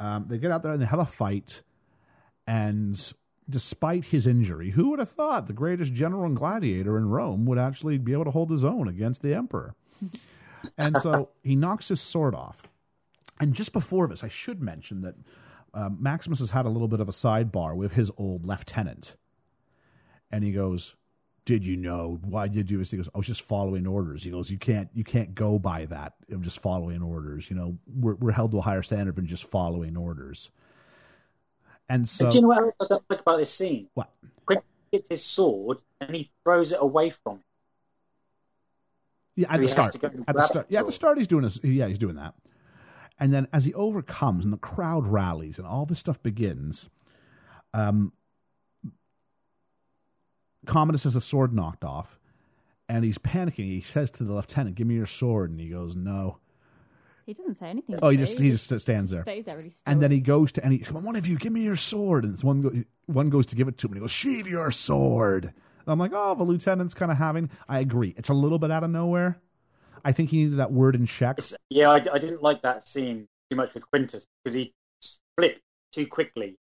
um, they get out there and they have a fight. And despite his injury, who would have thought the greatest general and gladiator in Rome would actually be able to hold his own against the emperor? and so he knocks his sword off. And just before this, I should mention that uh, Maximus has had a little bit of a sidebar with his old lieutenant. And he goes, did you know? Why did you do this? He goes i was just following orders. He goes you can't you can't go by that i'm just following orders. You know we're, we're held to a higher standard than just following orders. And so do you know what i don't like about this scene? What? Quick gets his sword and he throws it away from him. Yeah at So the start. to go and at the start. yeah at the start he's doing this. Yeah he's doing that. And then as he overcomes and the crowd rallies and all this stuff begins um commodus has a sword knocked off and he's panicking he says to the lieutenant give me your sword and he goes no He doesn't say anything. Oh, he just he just stands there. stays there really And then he goes to and he come on, one of you, give me your sword. And it's one go, one goes to give it to him, and he goes, sheathe your sword. And I'm like, oh, the lieutenant's kind of having. I agree, it's a little bit out of nowhere. I think he needed that word in check. It's- yeah I, I didn't like that scene too much with quintus because he flipped too quickly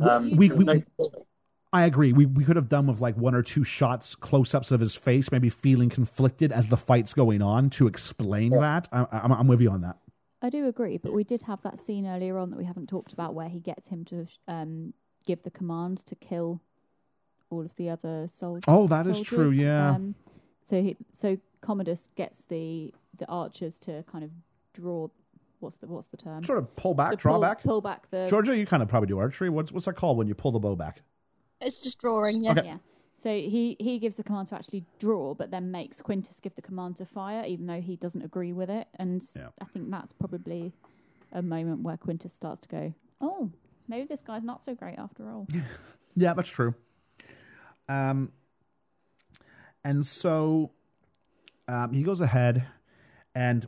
um, we, there we, was no- I agree. We we could have done with like one or two shots, close ups of his face, maybe feeling conflicted as the fight's going on to explain that. I, I'm, I'm with you on that. I do agree, but we did have that scene earlier on that we haven't talked about where he gets him to um, give the command to kill all of the other soldiers. Oh, that is true, yeah. Um, so he, so Commodus gets the the archers to kind of draw. What's the what's the term? Sort of pull back, To draw pull, back. Pull back the Georgia, you kind of probably do archery. What's what's that called when you pull the bow back? It's just drawing, yeah. Okay. Yeah. So he, he gives the command to actually draw, but then makes Quintus give the command to fire, even though he doesn't agree with it. And Yeah. I think that's probably a moment where Quintus starts to go, "Oh, maybe this guy's not so great after all." Yeah, that's true. Um, and so um, he goes ahead, and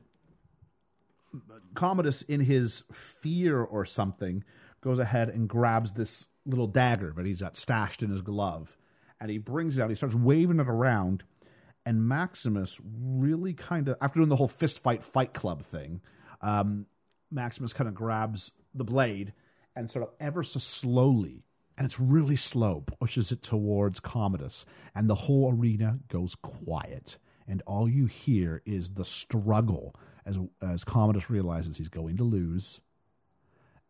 Commodus, in his fear or something, goes ahead and grabs this little dagger that he's got stashed in his glove, and he brings it out. He starts waving it around, and Maximus really kind of, after doing the whole fist fight, fight club thing, um, Maximus kind of grabs the blade and sort of ever so slowly, and it's really slow, pushes it towards Commodus, and the whole arena goes quiet, and all you hear is the struggle as as Commodus realizes he's going to lose,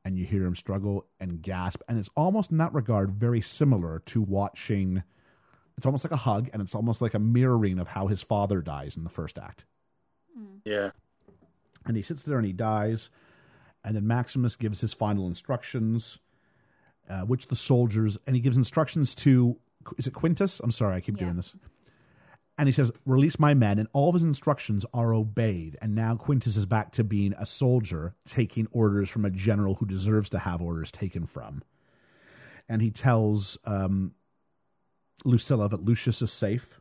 and you hear him struggle and gasp, and it's almost in that regard very similar to watching. It's almost like a hug, and it's almost like a mirroring of how his father dies in the first act yeah and he sits there and he dies and then maximus gives his final instructions uh, which the soldiers and he gives instructions to is it quintus i'm sorry i keep Yeah. doing this and he says release my men and all of his instructions are obeyed and now quintus is back to being a soldier taking orders from a general who deserves to have orders taken from and he tells um, lucilla that lucius is safe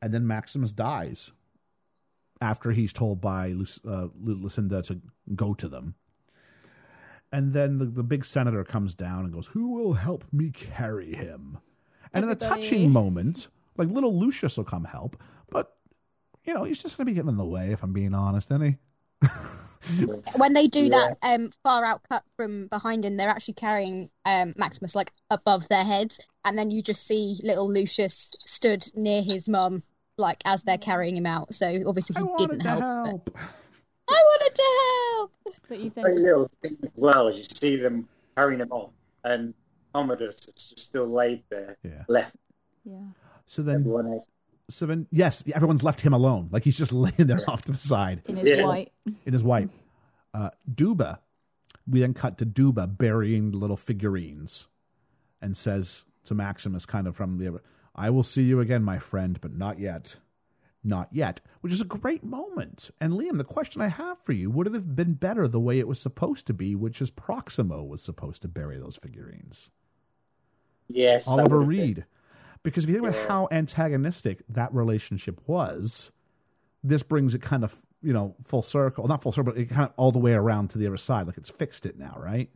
and then maximus dies after he's told by Luc- uh, Lucinda to go to them. And then the, the big senator comes down and goes, Who will help me carry him? And in a touching moment, like little Lucius will come help, but, you know, he's just going to be getting in the way, if I'm being honest, isn't he? When they do Yeah. that um, far out cut from behind him, they're actually carrying um, Maximus like above their heads, and then you just see little Lucius stood near his mum, like as they're carrying him out. So obviously he wanted didn't help. help. But I wanted to help. But you then very just little thing as well as you see them carrying him off and commodus is just still laid there Yeah. left yeah. So then, everyone so then, yes, everyone's left him alone. Like he's just laying there off to the side. In his Yeah. white. It is white. Uh, Juba, we then cut to Juba burying the little figurines and says to Maximus, kind of from the, I will see you again, my friend, but not yet. not yet, which is a great moment. And Liam, the question I have for you would it have been better the way it was supposed to be, which is Proximo was supposed to bury those figurines? Yes. Oliver would have been- Reed. Because if you think about Yeah. how antagonistic that relationship was, this brings it kind of, you know, full circle. Not full circle, but it kind of all the way around to the other side. Like it's fixed it now, right?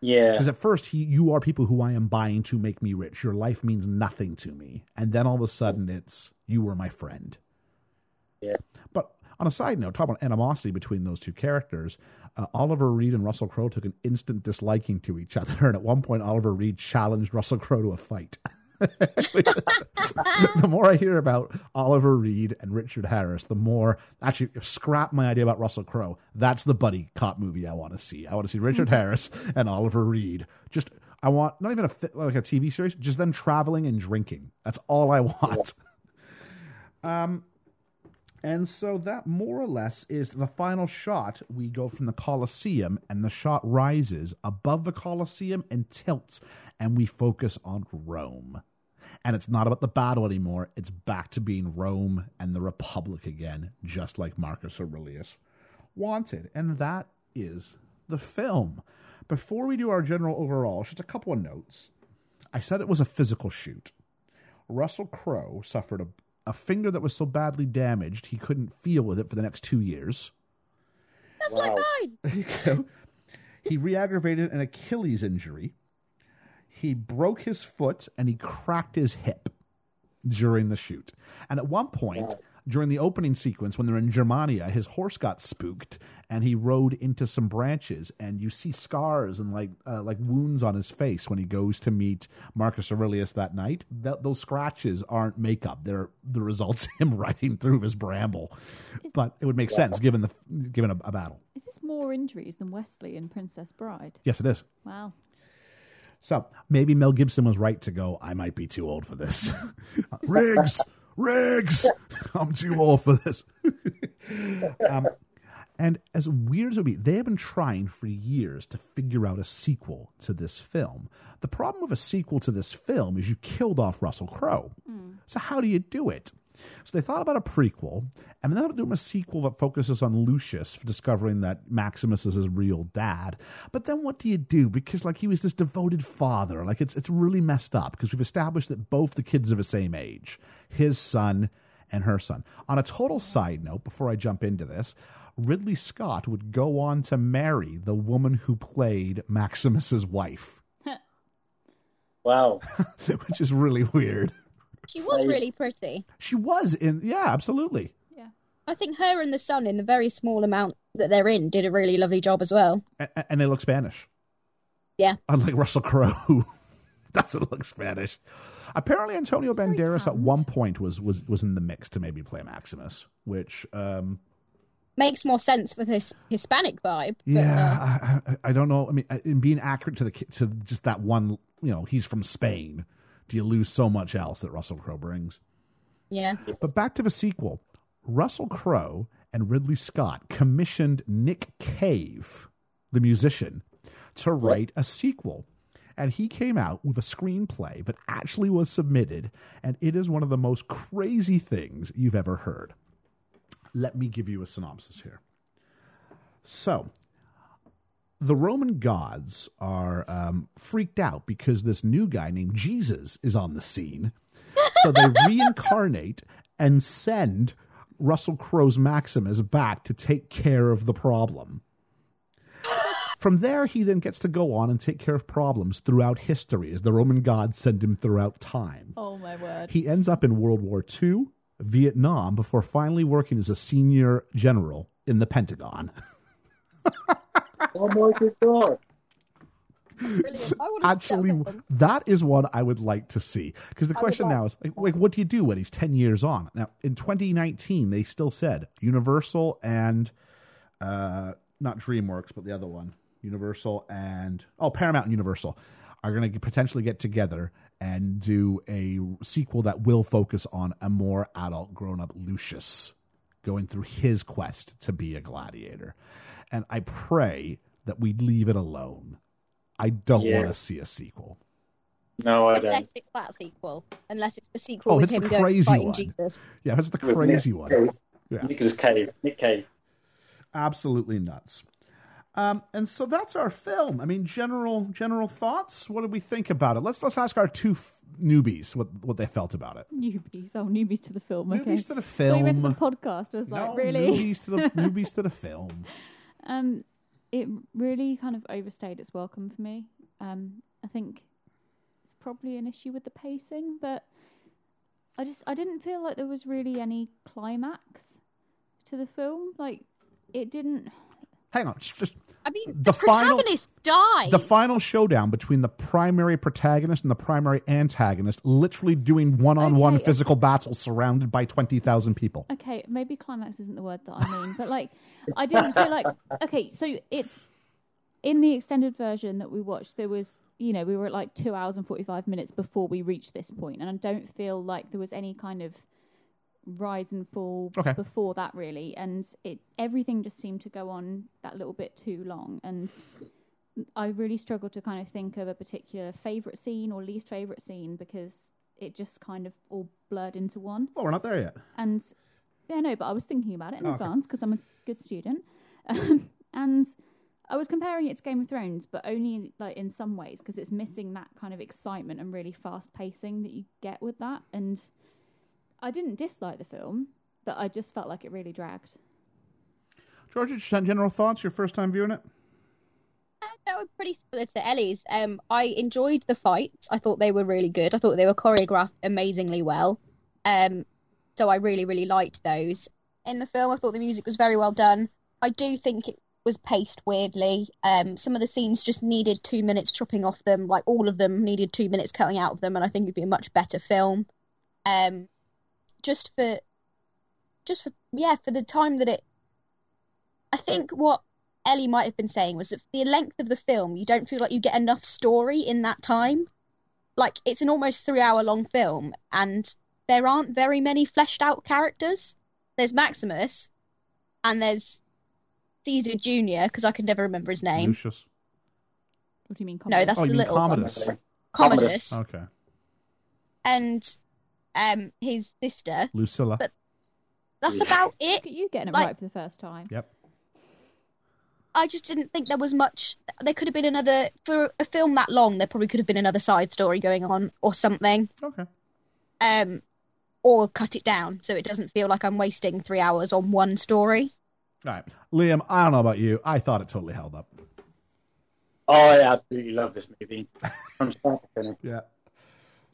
Yeah. Because at first, he, you are people who I am buying to make me rich. Your life means nothing to me. And then all of a sudden, it's you were my friend. Yeah. But on a side note, talk about animosity between those two characters. Uh, Oliver Reed and Russell Crowe took an instant disliking to each other. And at one point, Oliver Reed challenged Russell Crowe to a fight. the more I hear about Oliver Reed and Richard Harris, the more actually scrap my idea about Russell Crowe. That's the buddy cop movie I want to see. I want to see Richard Harris and Oliver Reed. Just I want not even a like a TV series, just them traveling and drinking. That's all I want. Um, and so that more or less is the final shot. We go from the Colosseum, and the shot rises above the Colosseum and tilts, and we focus on Rome. And it's not about the battle anymore. It's back to being Rome and the Republic again, just like Marcus Aurelius wanted. And that is the film. Before we do our general overall, just a couple of notes. I said it was a physical shoot. Russell Crowe suffered a, a finger that was so badly damaged he couldn't feel with it for the next two years. That's Wow. like mine. There he re aggravated an Achilles injury. He broke his foot and he cracked his hip during the shoot. And at one point, during the opening sequence, when they're in Germania, his horse got spooked and he rode into some branches. And you see scars and like uh, like wounds on his face when he goes to meet Marcus Aurelius that night. Th- those scratches aren't makeup; they're the results of him riding through his bramble. But it would make sense given the given a, a battle. Is this more injuries than Wesley in Princess Bride? Yes, it is. Wow. So maybe Mel Gibson was right to go. I might be too old for this. Riggs, Riggs, I'm too old for this. um, and as weird as it would be, they have been trying for years to figure out a sequel to this film. The problem with a sequel to this film is you killed off Russell Crowe. So how do you do it? So they thought about a prequel, and then they thought do a sequel that focuses on Lucius discovering that Maximus is his real dad. But then what do you do? Because like he was this devoted father, like it's it's really messed up because we've established that both the kids are the same age, his son and her son. On a total side note, before I jump into this, Ridley Scott would go on to marry the woman who played Maximus's wife, Wow. which is really weird. She was Right. really pretty. She was in, yeah, absolutely. Yeah. I think her and the son, in the very small amount that they're in, did a really lovely job as well. A- and they look Spanish. Yeah. Unlike Russell Crowe, who doesn't look Spanish. Apparently, Antonio very Banderas at one point was was was in the mix to maybe play Maximus, which um, Makes more sense with his Hispanic vibe. but, uh, yeah, I, I, I don't know. I mean, in being accurate to the to just that one, you know, he's from Spain. Do you lose so much else that Russell Crowe brings? yeah. But back to the sequel. Russell Crowe and Ridley Scott commissioned Nick Cave, the musician, to write a sequel. And he came out with a screenplay that actually was submitted, and it is one of the most crazy things you've ever heard. Let me give you a synopsis here. So, the Roman gods are um, freaked out because this new guy named Jesus is on the scene. So they reincarnate and send Russell Crowe's Maximus back to take care of the problem. From there, he then gets to go on and take care of problems throughout history as the Roman gods send him throughout time. Oh my word. He ends up in World War II, Vietnam, before finally working as a senior general in the Pentagon. Oh my good god. Brilliant. I wanna see that Actually, that is one I would like to see. Because the I question now is, like, like, what do you do when he's 10 years on? Now, in 2019, they still said Universal and, uh, not DreamWorks, but the other one, Universal and, oh, Paramount and Universal are going to potentially get together and do a sequel that will focus on a more adult, grown up Lucius going through his quest to be a gladiator. And I pray that we leave it alone. I don't Yeah. want to see a sequel. No, I don't. Unless it's that sequel. Unless it's the sequel Oh, with it's the him going crazy fighting one. Jesus. Yeah, that's the crazy Nick one. Cave. Yeah. Nicholas Cave. Nick Cave. Absolutely nuts. Um, and so that's our film. I mean, general general thoughts. What did we think about it? Let's let's ask our two f- newbies what what they felt about it. Newbies. Oh, newbies to the film. Okay. Newbies to the When you went to film. the podcast, I was like, really? newbies to the newbies to the film. Um, it really kind of overstayed its welcome for me. Um, I think it's probably an issue with the pacing, but I just I didn't feel like there was really any climax to the film. Like it didn't. Hang on, just, just I mean, The the, final- protagonist died. the final showdown between the primary protagonist and the primary antagonist, literally doing one-on-one Okay, physical battles surrounded by twenty thousand people. Okay, maybe climax isn't the word that I mean, but like I didn't feel like okay, so it's in the extended version that we watched there was you know, we were at like two hours and forty five minutes before we reached this point and I don't feel like there was any kind of rise and fall Okay. before that really and it everything just seemed to go on that little bit too long and I really struggled to kind of think of a particular favourite scene or least favourite scene because it just kind of all blurred into one. Well, we're not there yet. And yeah, no, but I was thinking about it in Oh, advance because I'm a good student, um, and I was comparing it to Game of Thrones, but only like in some ways because it's missing that kind of excitement and really fast pacing that you get with that. And I didn't dislike the film, but I just felt like it really dragged. Georgia, just general thoughts. Your first time viewing it? Uh, no, pretty similar to Ellie's. Um, I enjoyed the fights. I thought they were really good. I thought they were choreographed amazingly well. Um, so I really, really liked those. In the film, I thought the music was very well done. I do think it was paced weirdly. Um, some of the scenes just needed two minutes chopping off them. Like all of them needed two minutes cutting out of them, and I think it'd be a much better film. Um, just for, just for yeah, for the time that it. I think what Ellie might have been saying was that for the length of the film, you don't feel like you get enough story in that time. Like it's an almost three hour long film, and there aren't very many fleshed out characters. There's Maximus, and there's Caesar Junior because I can never remember his name. Lucius. What do you mean? No, that's Oh, the you mean little one. Commodus. Commodus, Okay. and um his sister. Lucilla. But- That's about it. Look at you getting it Like- right for the first time. Yep. I just didn't think there was much. There could have been another for a film that long. There probably could have been another side story going on or something. Okay. um, or cut it down so it doesn't feel like I'm wasting three hours on one story. All right. Liam, I don't know about you. I thought it totally held up. Oh, I absolutely love this movie. From start to finish. Yeah.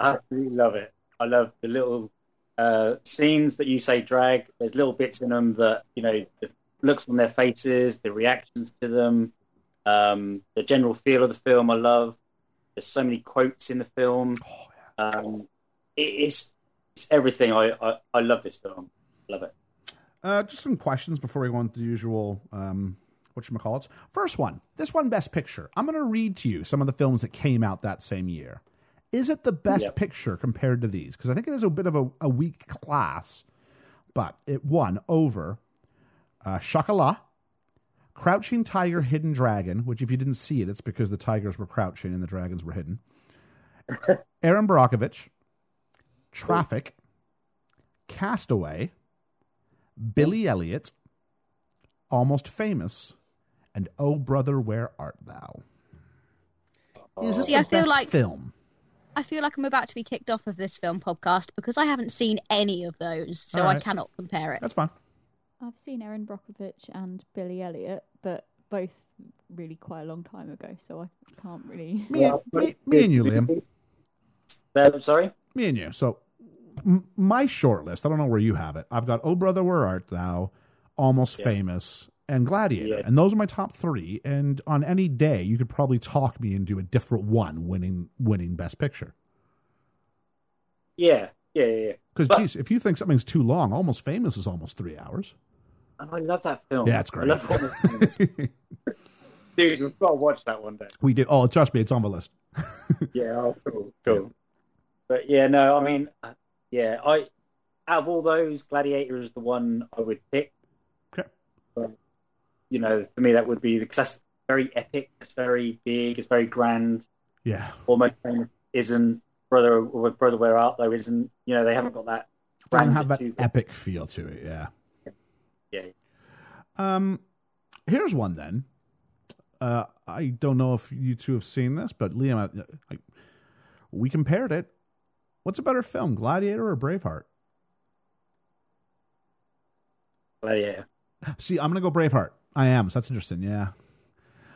I absolutely love it. I love the little uh, scenes that you say drag. There's little bits in them that you know, the looks on their faces, the reactions to them, um, the general feel of the film. I love. There's so many quotes in the film. Oh, Um, it, it's it's everything. I, I I love this film. Love it. Uh, just some questions before we go into the usual um, it? First one. This one, Best Picture. I'm going to read to you some of the films that came out that same year. Is it the best Yeah. picture compared to these? Because I think it is a bit of a, a weak class, but it won over uh, Chocolat, Crouching Tiger, Hidden Dragon, which if you didn't see it, it's because the tigers were crouching and the dragons were hidden. Erin Brockovich, Traffic, Castaway, Billy Elliot, Almost Famous, and Oh Brother, Where Art Thou? Is it See, the I feel best like- film? I feel like I'm about to be kicked off of this film podcast because I haven't seen any of those, so All I cannot compare it. That's fine. I've seen Erin Brockovich and Billy Elliot, but both really quite a long time ago, so I can't really. Me, and, me, me and you, Liam. Uh, sorry. Me and you. So, m- my short list, I don't know where you have it. I've got Oh Brother, Where Art Thou, Almost Yeah. Famous, and Gladiator. Yeah. And those are my top three. And on any day, you could probably talk me into a different one winning winning Best Picture. Yeah, yeah, yeah. yeah. Because, But- geez, if you think something's too long, Almost Famous is almost three hours. I love that film. Yeah, it's I great. love Almost Dude, we've got to watch that one day. we do. Oh, trust me, it's on the list. Yeah, oh, cool, cool. But yeah, no, I mean, uh, yeah, I out of all those, Gladiator is the one I would pick. You know, for me, that would be because that's very epic. It's very big. It's very grand. Yeah. Almost isn't. Brother, brother, where art though isn't. You know, they haven't got that. Doesn't have that to them. epic feel to it. Yeah. Yeah. Um, here's one then. Uh, I don't know if you two have seen this, but Liam, I, I, we compared it. What's a better film, Gladiator or Braveheart? Gladiator. See, I'm going to go Braveheart. I am. So that's interesting. Yeah.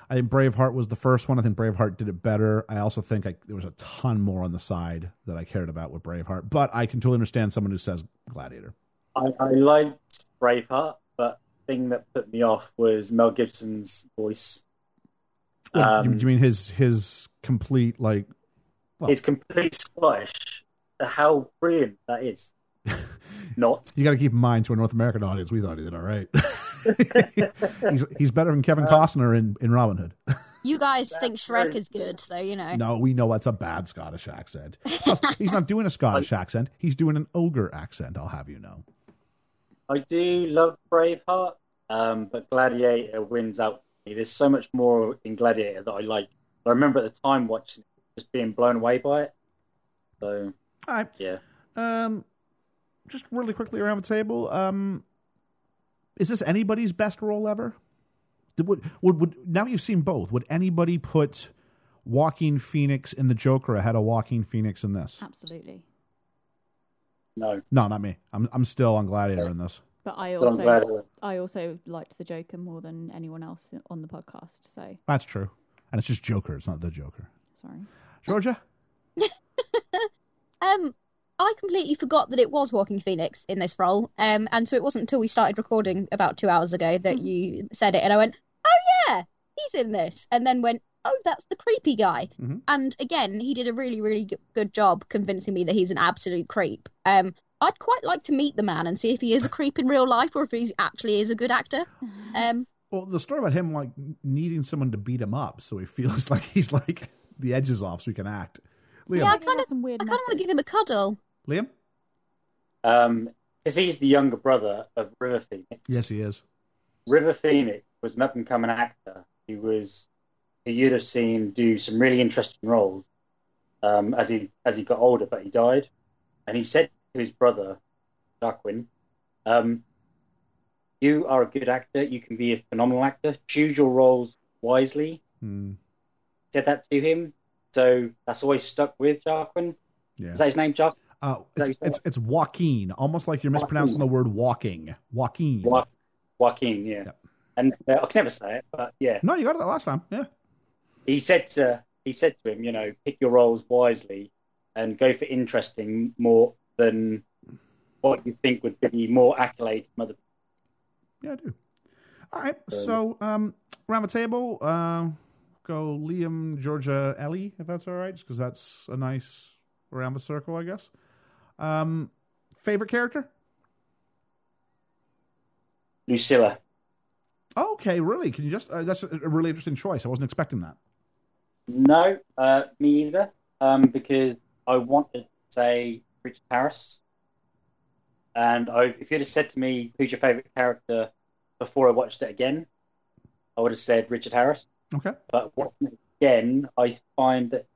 I think Braveheart was the first one. I think Braveheart did it better. I also think I, there was a ton more on the side that I cared about with Braveheart. But I can totally understand someone who says Gladiator. I, I liked Braveheart, but the thing that put me off was Mel Gibson's voice. What, you- Um, do you mean his his complete like? Well- His complete Scottish. How brilliant that is. Not. You got to keep in mind to a North American audience, we thought he did all right. he's he's better than Kevin Costner in, in Robin Hood. You guys That's think Shrek is good, so you know. No, we know that's a bad Scottish accent. Plus, he's not doing a Scottish accent. He's doing an ogre accent. I'll have you know. I do love Braveheart, um, but Gladiator wins out. There's so much more in Gladiator that I like. I remember at the time watching it, just being blown away by it. So All right. yeah, Um, just really quickly around the table. Um, is this anybody's best role ever? Would, would, would now you've seen both? Would anybody put Joaquin Phoenix in the Joker ahead of Joaquin Phoenix in this? Absolutely. no, No, not me. I'm I'm still on Gladiator in this. But I but also I also liked the Joker more than anyone else on the podcast. So That's true. And it's just Joker. It's not the Joker. sorry. Georgia. Um, I completely forgot that it was Joaquin Phoenix in this role. Um, and so it wasn't until we started recording about two hours ago that you said it, and I went, "Oh yeah, he's in this," and then went, "Oh, that's the creepy guy." Mhm. And again, he did a really, really good job convincing me that he's an absolute creep. Um, I'd quite like to meet the man and see if he is a creep in real life or if he actually is a good actor. Um, Well, the story about him like needing someone to beat him up, so he feels like he's like the edges off, so he can act. Liam. Yeah, I kinda- has some weird I kind of want to give him a cuddle. Liam. Um, because he's the younger brother of River Phoenix. Yes, he is. River Phoenix was an up and coming actor. He was who you'd have seen do some really interesting roles um, as he as he got older, but he died. And he said to his brother, Darkwyn, um, "You are a good actor. You can be a phenomenal actor. Choose your roles wisely." Hmm. Said that to him, so that's always stuck with Darkwyn. yeah. Is that his name, Dark? Uh, it's, it's it's Joaquin, almost like you're mispronouncing the word walking. Joaquin. Jo- Joaquin, yeah. Yep. And uh, I can never say it, but yeah. No, you got it the last time. Yeah. he said to he said to him, you know, pick your roles wisely and go for interesting more than what you think would be more accolade from other Yeah, I do. All right. So, um, around the table, uh, go Liam, Georgia, Ellie, if that's all right, because that's a nice around the circle, I guess. Um, favorite character? Lucilla. Okay, really? Can you just? Uh, that's a a really interesting choice. I wasn't expecting that. No, uh, me either. Um, because I wanted to say Richard Harris. And I, if you'd have said to me, who's your favorite character before I watched it again, I would have said Richard Harris. Okay. But watching it again, I find that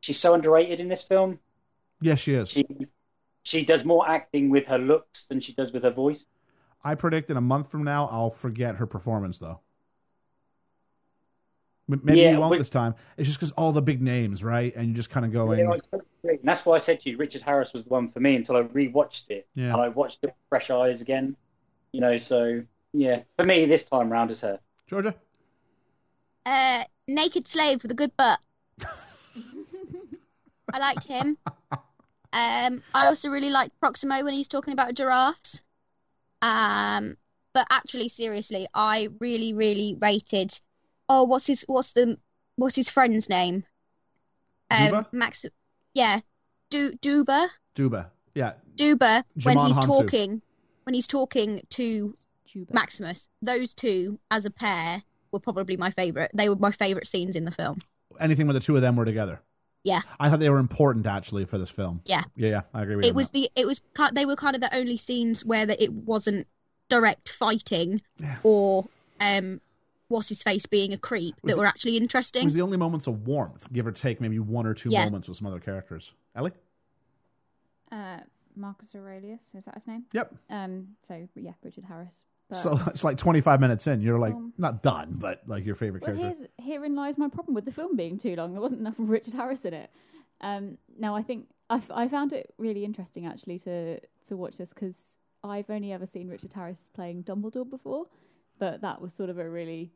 she's so underrated in this film. Yes, she is. She she does more acting with her looks than she does with her voice. I predict in a month from now, I'll forget her performance, though. Maybe Yeah, you won't but- this time. It's just because all the big names, right? And you're just kind of going, Yeah, I totally agree. And that's why I said to you, Richard Harris was the one for me until I rewatched it Yeah. and I watched it with fresh eyes again. You know, so yeah, for me this time round is her. Georgia. Uh, naked slave with a good butt. I liked him. Um, I also really liked Proximo when he's talking about giraffes. Um, but actually, seriously, I really, really rated. Oh, what's his what's the what's his friend's name? Duba? Max. Yeah, Du Duba. Duba. Yeah. Duba when he's Hounsou. talking when he's talking to Juba. Maximus. Those two as a pair were probably my favorite. They were my favorite scenes in the film. Anything where the two of them were together. Yeah. I thought they were important actually for this film. Yeah. Yeah, yeah. I agree with you. It was that. the it was they were kind of the only scenes where that it wasn't direct fighting Yeah. or um what's his face being a creep Was that it- were actually interesting. It was the only moments of warmth, give or take maybe one or two Yeah. moments with some other characters. Ellie? Uh, Marcus Aurelius is that his name? Yep. Um, so yeah, Richard Harris. But, So it's like 25 minutes in, you're like, Um, not done, but like your favorite well, character. herein lies my problem with the film being too long. There wasn't enough of Richard Harris in it. Um, now I think I, f- I found it really interesting actually to to watch this because I've only ever seen Richard Harris playing Dumbledore before, but that was sort of a really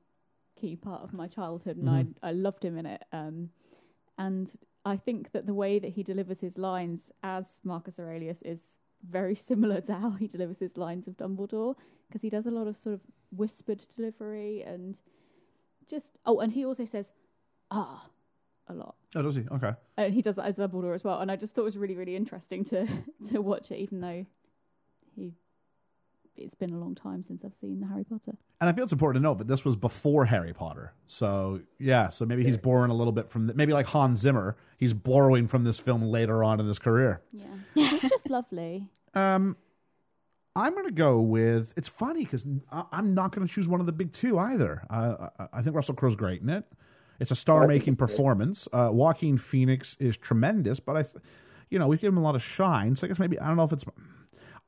key part of my childhood, and Mhm. I I loved him in it. Um, and I think that the way that he delivers his lines as Marcus Aurelius is very similar to how he delivers his lines of Dumbledore because he does a lot of sort of whispered delivery and just oh, and he also says ah a lot. Oh, does he? Okay. And he does that as Dumbledore as well. And I just thought it was really, really interesting to to watch it, even though he it's been a long time since I've seen the Harry Potter. And I feel it's important to note that this was before Harry Potter. So, yeah, so maybe he's borrowing a little bit from, the, maybe like Hans Zimmer, he's borrowing from this film later on in his career. Yeah, it's just lovely. Um, I'm going to go with, it's funny because I'm not going to choose one of the big two either. Uh, I, I think Russell Crowe's great in it. It's a star making performance. Uh, Joaquin Phoenix is tremendous, but I, you know, we've given him a lot of shine. So I guess maybe, I don't know if it's,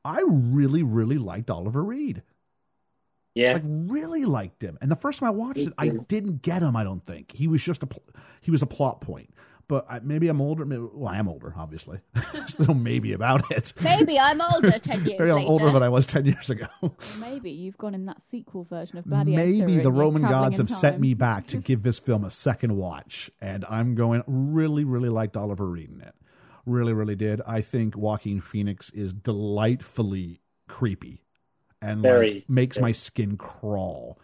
I really, really liked Oliver Reed. Yeah. like really liked him. And the first time I watched it, I didn't get him. I don't think he was just a pl- he was a plot point. But I, maybe I'm older. Maybe, well, I am older, obviously. Still maybe about it. Maybe I'm older ten years Maybe I'm later. older than I was ten years ago. Maybe you've gone in that sequel version of Gladiator. maybe the Roman gods in have sent me back to give this film a second watch, and I'm going. Really, really liked Oliver Reed in it. Really, really did. I think Joaquin Phoenix is delightfully creepy, and Very, like, makes my skin crawl.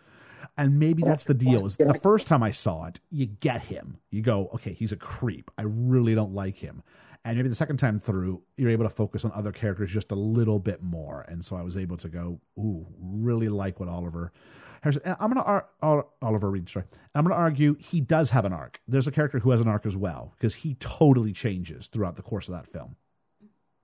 And maybe that's the deal. Is the first time I saw it, you get him. You go, okay, he's a creep. I really don't like him. And maybe the second time through, you're able to focus on other characters just a little bit more. And so I was able to go, ooh, really like what Oliver. Harrison- and I'm going to ar- Ol- Oliver Reed. Sorry, I'm going to argue he does have an arc. There's a character who has an arc as well because he totally changes throughout the course of that film.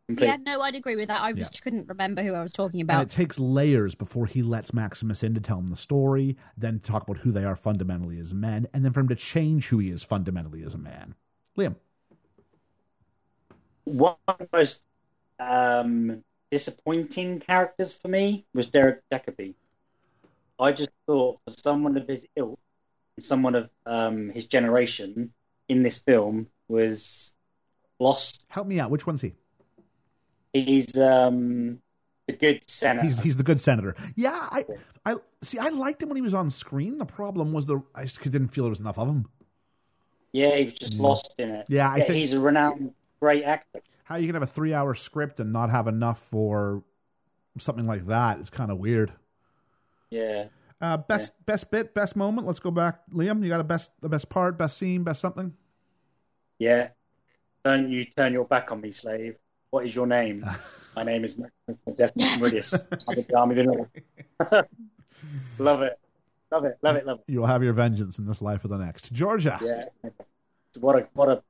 Yeah, no, I'd agree with that. I just couldn't remember who I was talking And about. it takes layers before he lets Maximus in to tell him the story, then talk about who they are fundamentally as men, and then for him to change who he is fundamentally as a man. Liam. One of the most um, disappointing characters for me was Derek Jacobi. I just thought for someone of his ilk, someone of um, his generation in this film was lost. Help me out. Which one's he? He's um, the good senator. He's he's the good senator. Yeah, I I see. I liked him when he was on screen. The problem was the I just didn't feel there was enough of him. yeah, he was just Mm. lost in it. Yeah, I think- he's a renowned great actor. How you can have a three hour script and not have enough for something like that? It's kind of weird. Yeah. Uh, best best bit, best moment. Let's go back. Liam, you got a best the best part, best scene, best something. Yeah. Don't you turn your back on me, slave. What is your name? My name is Maximus Decimus Meridius. I'm of the Army of love it. Love it. Love it. Love it. You'll have your vengeance in this life or the next. Georgia. Yeah. What a what a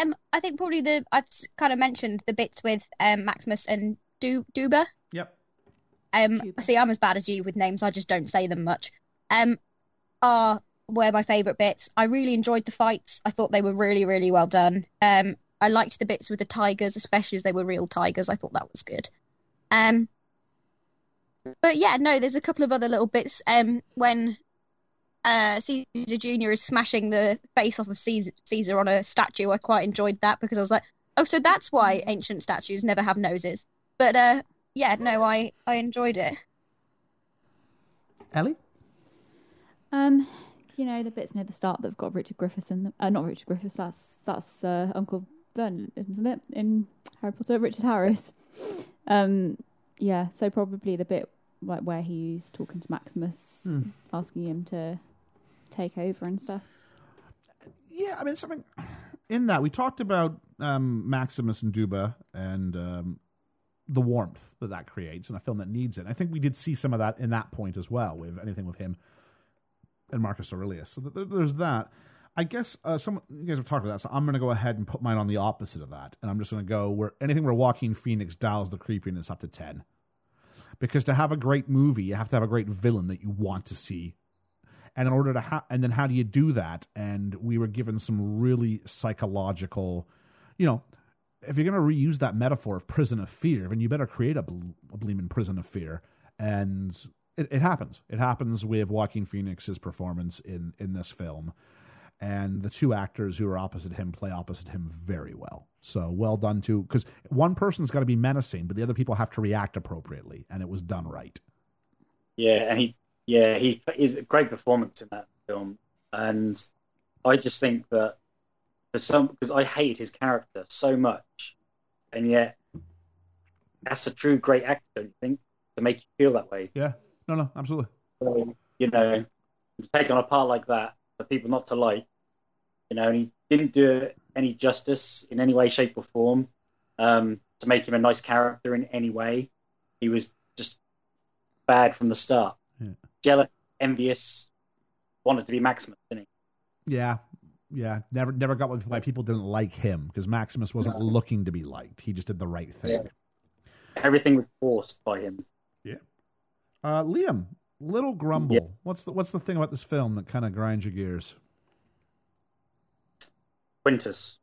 Um, I think probably the I've kind of mentioned the bits with um Maximus and du- Duba. Um, see, I'm as bad as you with names. I just don't say them much. Um, are were my favourite bits. I really enjoyed the fights. I thought they were really, really well done. Um, I liked the bits with the tigers, especially as they were real tigers. I thought that was good. Um, but yeah, no, there's a couple of other little bits. Um, when uh Caesar Junior is smashing the face off of Caesar, Caesar on a statue, I quite enjoyed that because I was like, oh, so that's why ancient statues never have noses. But uh, yeah, no, I I enjoyed it. Ellie? Um, you know the bits near the start that've got Richard Griffiths in them. Uh, not Richard Griffiths. That's that's uh, Uncle Vernon, isn't it? In Harry Potter, Richard Harris. Um, yeah. So probably the bit like where he's talking to Maximus, Hmm. asking him to take over and stuff. Yeah, I mean something in that we talked about um, Maximus and Duba and um, the warmth that that creates in a film that needs it. I think we did see some of that in that point as well with anything with him and Marcus Aurelius. So th- there's that. I guess uh, some you guys have talked about that, so I'm going to go ahead and put mine on the opposite of that, and I'm just going to go where anything where Joaquin Phoenix dials the creepiness up to ten. because to have a great movie, you have to have a great villain that you want to see. And in order to ha- and then how do you do that? And we were given some really psychological, you know, if you're going to reuse that metaphor of prison of fear, then you better create a, bl- a prison of fear. And it, it happens. It happens with Joaquin Phoenix's performance in in this film, and the two actors who are opposite him play opposite him very well. So well done too, because one person's got to be menacing, but the other people have to react appropriately, and it was done right. Yeah, and he, yeah, he is a great performance in that film, and I just think that for some, because I hate his character so much, and yet that's a true great actor, don't you think, to make you feel that way? Yeah, no, no, absolutely. So, you know, take on a part like that for people not to like, you know, and he didn't do any justice in any way, shape, or form um, to make him a nice character in any way. He was just bad from the start. Yeah. Jealous, envious, wanted to be Maximus, didn't he? Yeah, yeah. Never, never got why people didn't like him because Maximus wasn't looking to be liked. He just did the right thing. Yeah. Everything was forced by him. Yeah. Uh, Liam, Little Grumble. Yeah. What's the what's the thing about this film that kind of grinds your gears? Quintus,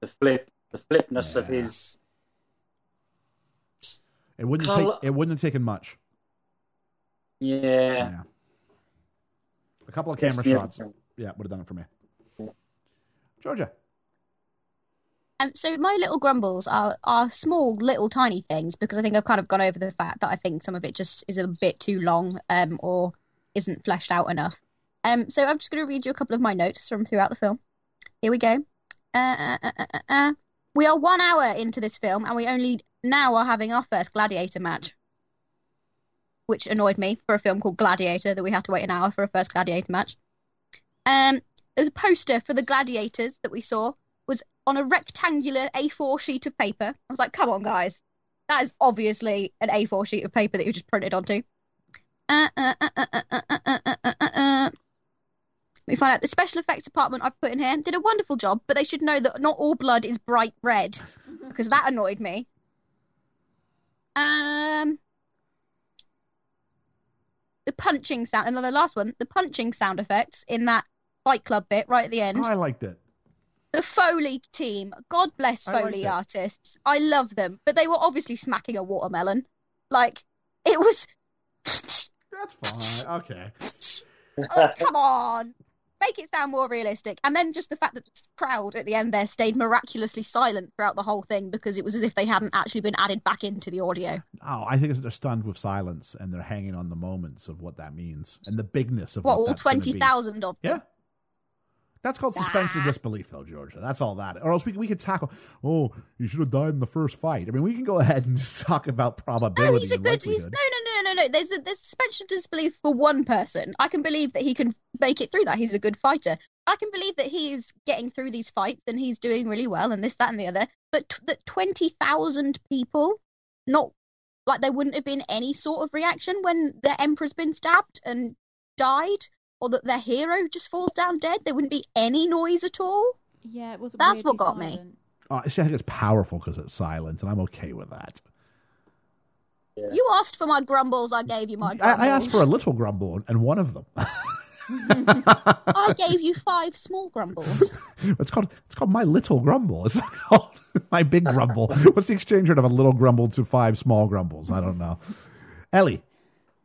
the flip, the flipness of his. It wouldn't Col- take it wouldn't have taken much. Yeah. A couple of camera shots. Yeah, would have done it for me. Georgia. Um, so my little grumbles are are small, little, tiny things because I think I've kind of gone over the fact that I think some of it just is a bit too long, um, or isn't fleshed out enough. Um, so I'm just going to read you a couple of my notes from throughout the film. Here we go. Uh, uh, uh, uh, uh. We are one hour into this film, and we only now are having our first gladiator match, which annoyed me for a film called Gladiator that we had to wait an hour for a first gladiator match. Um, the poster for the gladiators that we saw was on a rectangular A4 sheet of paper. I was like, come on, guys. That is obviously an A4 sheet of paper that you just printed onto. We Let me find out. The special effects department I've put in here did a wonderful job, but they should know that not all blood is bright red because that annoyed me. Um, the punching sound, and then the last one, the punching sound effects in that Fight Club bit right at the end. Oh, I liked it. The Foley team. God bless Foley it. artists. I love them. But they were obviously smacking a watermelon. Like, it was. That's fine. Okay. oh, come on. Make it sound more realistic. And then just the fact that the crowd at the end there stayed miraculously silent throughout the whole thing because it was as if they hadn't actually been added back into the audio. Oh, I think it's they're stunned with silence and they're hanging on the moments of what that means and the bigness of What, what, all be. 20,000 of them? Yeah. That's called suspension of disbelief, though, Georgia. That's all that. Or else we, we could tackle, oh, you should have died in the first fight. I mean, we can go ahead and just talk about probability No, he's a good. He's no, no, no, no, no. There's a there's suspension of disbelief for one person. I can believe that he can make it through that. He's a good fighter. I can believe that he is getting through these fights and he's doing really well and this, that, and the other. But t- that twenty thousand people, not like there wouldn't have been any sort of reaction when the emperor's been stabbed and died, or that their hero just falls down dead. There wouldn't be any noise at all. Yeah, it was. That's what weirdly got me. silent. Oh, see, I think it's powerful because it's silent, and I'm okay with that. Yeah. You asked for my grumbles, I gave you my I, grumbles. I asked for a little grumble, and one of them. I gave you five small grumbles. it's called it's called my little grumble. It's called my big grumble. What's the exchange rate of a little grumble to five small grumbles? I don't know. Ellie,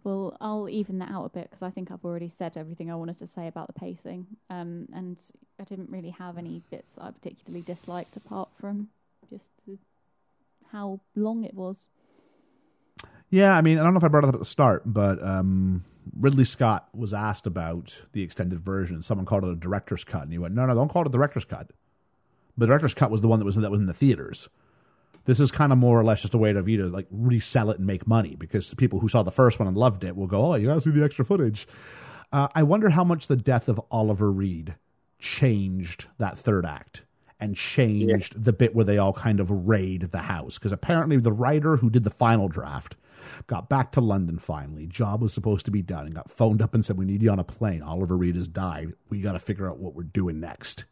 Well, I'll even that out a bit because I think I've already said everything I wanted to say about the pacing, um, and I didn't really have any bits that I particularly disliked apart from just the, how long it was. Yeah, I mean, I don't know if I brought it up at the start, but um, Ridley Scott was asked about the extended version. Someone called it a director's cut, and he went, "No, no, don't call it a director's cut. The director's cut was the one that was that was in the theaters. This is kind of more or less just a way to you to like resell it and make money because the people who saw the first one and loved it will go, "Oh, you gotta see the extra footage." Uh, I wonder how much the death of Oliver Reed changed that third act and changed the bit where they all kind of raid the house because apparently the writer who did the final draft got back to London finally. Job was supposed to be done and got phoned up and said, "We need you on a plane. Oliver Reed has died. We got to figure out what we're doing next,"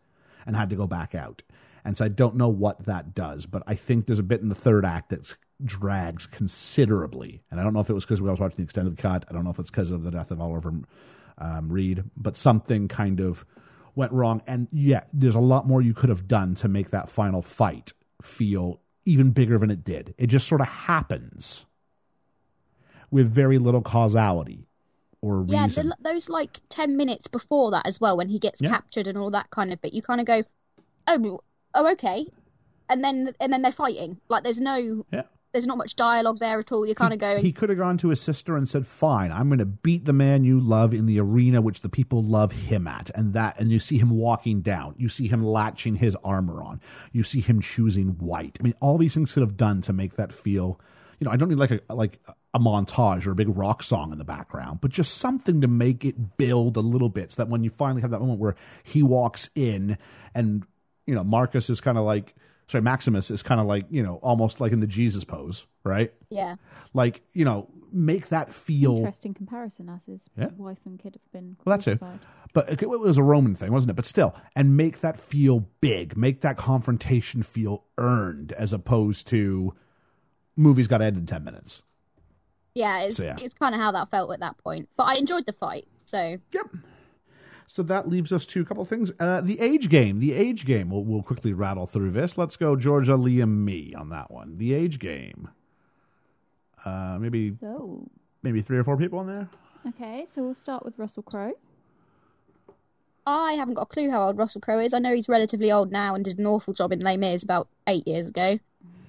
and had to go back out. And so I don't know what that does, but I think there's a bit in the third act that drags considerably. And I don't know if it was because we was watching the extended cut. I don't know if it's because of the death of Oliver um, Reed, but something kind of went wrong. And yeah, there's a lot more you could have done to make that final fight feel even bigger than it did. It just sort of happens with very little causality or reason. Yeah, the, those like 10 minutes before that as well, when he gets Yeah. captured and all that kind of bit, you kind of go, oh, oh, okay. And then and then they're fighting. Like there's no, Yeah. there's not much dialogue there at all. You're kind of going, He could have gone to his sister and said, "Fine, I'm going to beat the man you love in the arena which the people love him at." And that, and you see him walking down. You see him latching his armor on. You see him choosing white. I mean, all these things could have done to make that feel. You know, I don't need like a like a montage or a big rock song in the background, but just something to make it build a little bit, so that when you finally have that moment where he walks in, and you know, Marcus is kind of like. Sorry, Maximus is kind of like, you know, almost like in the Jesus pose, right? yeah. like you know make that feel Interesting comparison, as his Yeah. wife and kid have been Well, that's it. but it was a roman thing wasn't it but still and make that feel big make that confrontation feel earned as opposed to movies got to end in 10 minutes Yeah, it's, So, yeah. it's kind of how that felt at that point. But I enjoyed the fight. So yep so that leaves us to a couple of things uh, the age game the age game we'll, we'll quickly rattle through this let's go georgia liam me on that one the age game uh, maybe So, maybe three or four people in there okay, so we'll start with Russell Crowe. I haven't got a clue how old Russell Crowe is. I know he's relatively old now and did an awful job in Les Mis about eight years ago.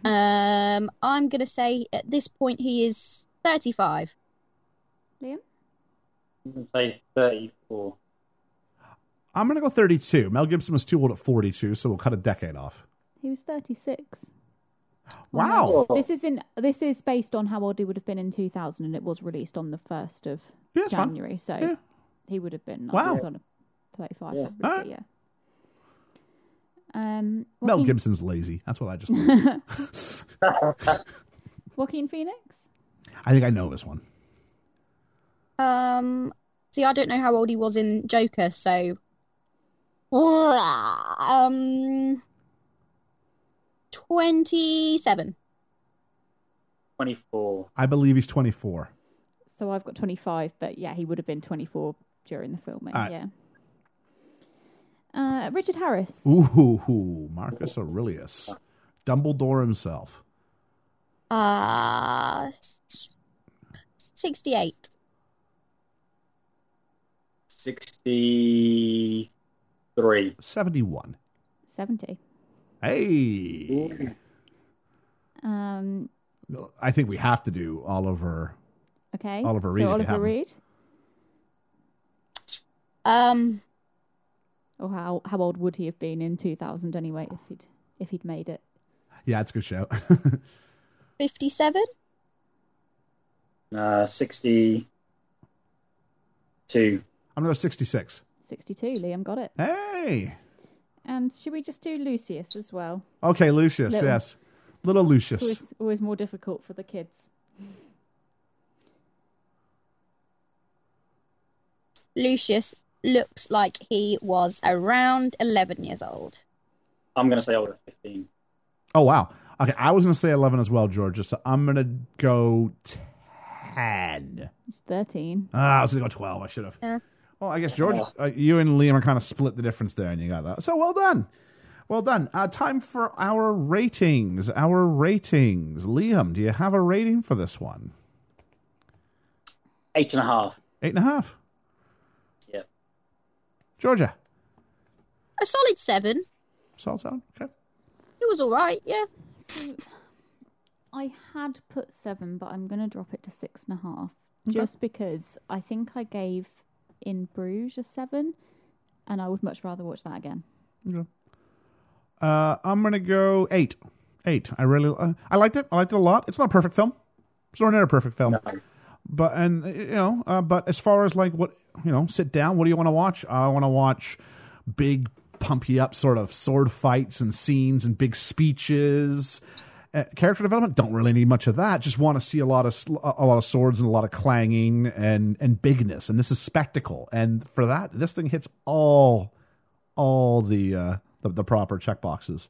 Um, I'm gonna say at this point he is 35. Liam? I'm gonna say 34. I'm going to go 32 mel gibson was too old at 42 so we'll cut a decade off He was 36. wow Oh. This is in this is based on how old he would have been in 2000, and it was released on the first of Yeah, it's fine. January. So Yeah. he would have been Wow. like, kind of 35, Yeah. probably, Alright. yeah. Um, Mel Joaquin, Gibson's lazy. That's what I just. I Joaquin Phoenix. I think I know this one. Um, see, I don't know how old he was in Joker, so um, 27. 24. I believe he's 24. So I've got 25, but yeah, he would have been 24 during the filming. Alright. Yeah. Uh, Richard Harris. Ooh, Marcus Aurelius, Dumbledore himself. Uh, s- 68. 63. 71. 70. Hey, Um, I think we have to do Oliver. okay. Oliver Reed, So Oliver. Reed. Um, Or how how old would he have been in 2000 anyway if he'd if he'd made it? Yeah, it's a good show. 57. Uh, 62. I'm gonna go 66. 62. Liam got it. Hey, And should we just do Lucius as well? okay, Lucius. Little. Yes, little Lucius. Always, always more difficult for the kids. Lucius looks like he was around 11 years old. I'm going to say older, 15. Oh wow. Okay, I was gonna say 11 as well, Georgia. So I'm gonna go 10. It's 13. Ah, I was gonna go 12. I should have. Yeah. Well, I guess George, uh, you and Liam are kind of split the difference there, and you got that. So well done, well done. Uh, time for our ratings. Our ratings. Liam, do you have a rating for this one? Eight and a half. Eight and a half. Yep. Georgia, A solid seven. Solid zone. Okay. It was all right, yeah. I had put seven, but I'm going to drop it to six and a half. Okay. Just because I think I gave In Bruges a seven, and I would much rather watch that again. Yeah. Uh, I'm gonna go eight. Eight. I really, uh, I liked it. I liked it a lot. It's not a perfect film. It's not a perfect film. No. but and you know uh, but as far as like what you know sit down what do you want to watch i want to watch big pump you up sort of sword fights and scenes and big speeches uh, character development don't really need much of that just want to see a lot of a lot of swords and a lot of clanging and and bigness and this is spectacle and for that this thing hits all all the uh the the, the proper check boxes.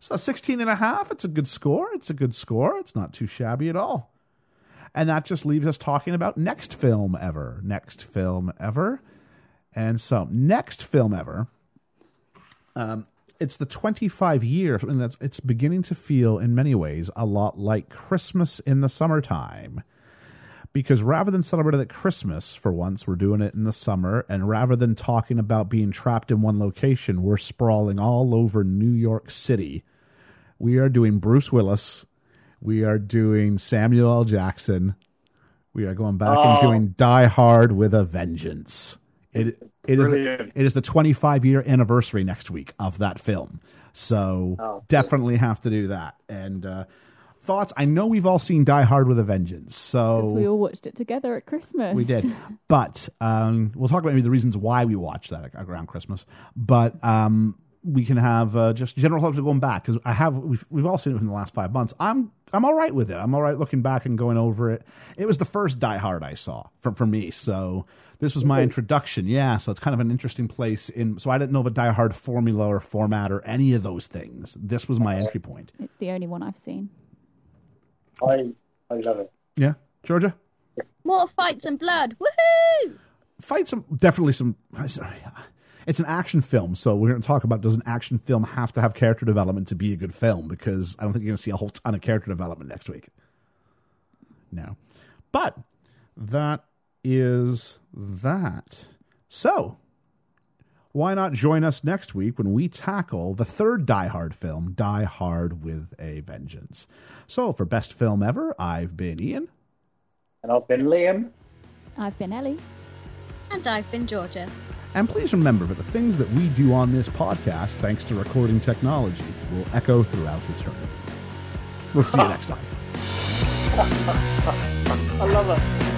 So 16 and a half, it's a good score. It's a good score. It's not too shabby at all. And that just leaves us talking about next film ever. Next film ever. And so, next film ever. Um, it's the 25 years, and that's it's beginning to feel in many ways a lot like Christmas in the summertime. Because rather than celebrating at Christmas for once, we're doing it in the summer, and rather than talking about being trapped in one location, we're sprawling all over New York City. We are doing Bruce Willis, we are doing Samuel L. Jackson, we are going back and Oh. doing Die Hard with a Vengeance. It it is the, Brilliant. it is the 25 year anniversary next week of that film. So Oh, definitely have to do that. And uh, thoughts? I know we've all seen Die Hard with a Vengeance. So we all watched it together at Christmas. we did. But um, we'll talk about maybe the reasons why we watched that around Christmas. But um, we can have uh, just general thoughts of going back because I have we've, we've all seen it within the last five months. I'm I'm all right with it. I'm all right looking back and going over it. It was the first Die Hard I saw for for me, so this was my introduction. Yeah, so it's kind of an interesting place in. So I didn't know the Die Hard formula or format or any of those things. This was my entry point. It's the only one I've seen. I I love it. Yeah, Georgia. More fights and blood. Woohoo! fight some definitely some sorry it's an action film so we're going to talk about does an action film have to have character development to be a good film because i don't think you're going to see a whole ton of character development next week no but that is that so why not join us next week when we tackle the third Die Hard film, Die Hard with a Vengeance? So, for best film ever, I've been Ian. And I've been Liam. I've been Ellie. And I've been Georgia. And please remember that the things that we do on this podcast, thanks to recording technology, will echo throughout eternity. We'll see you next time. I love it.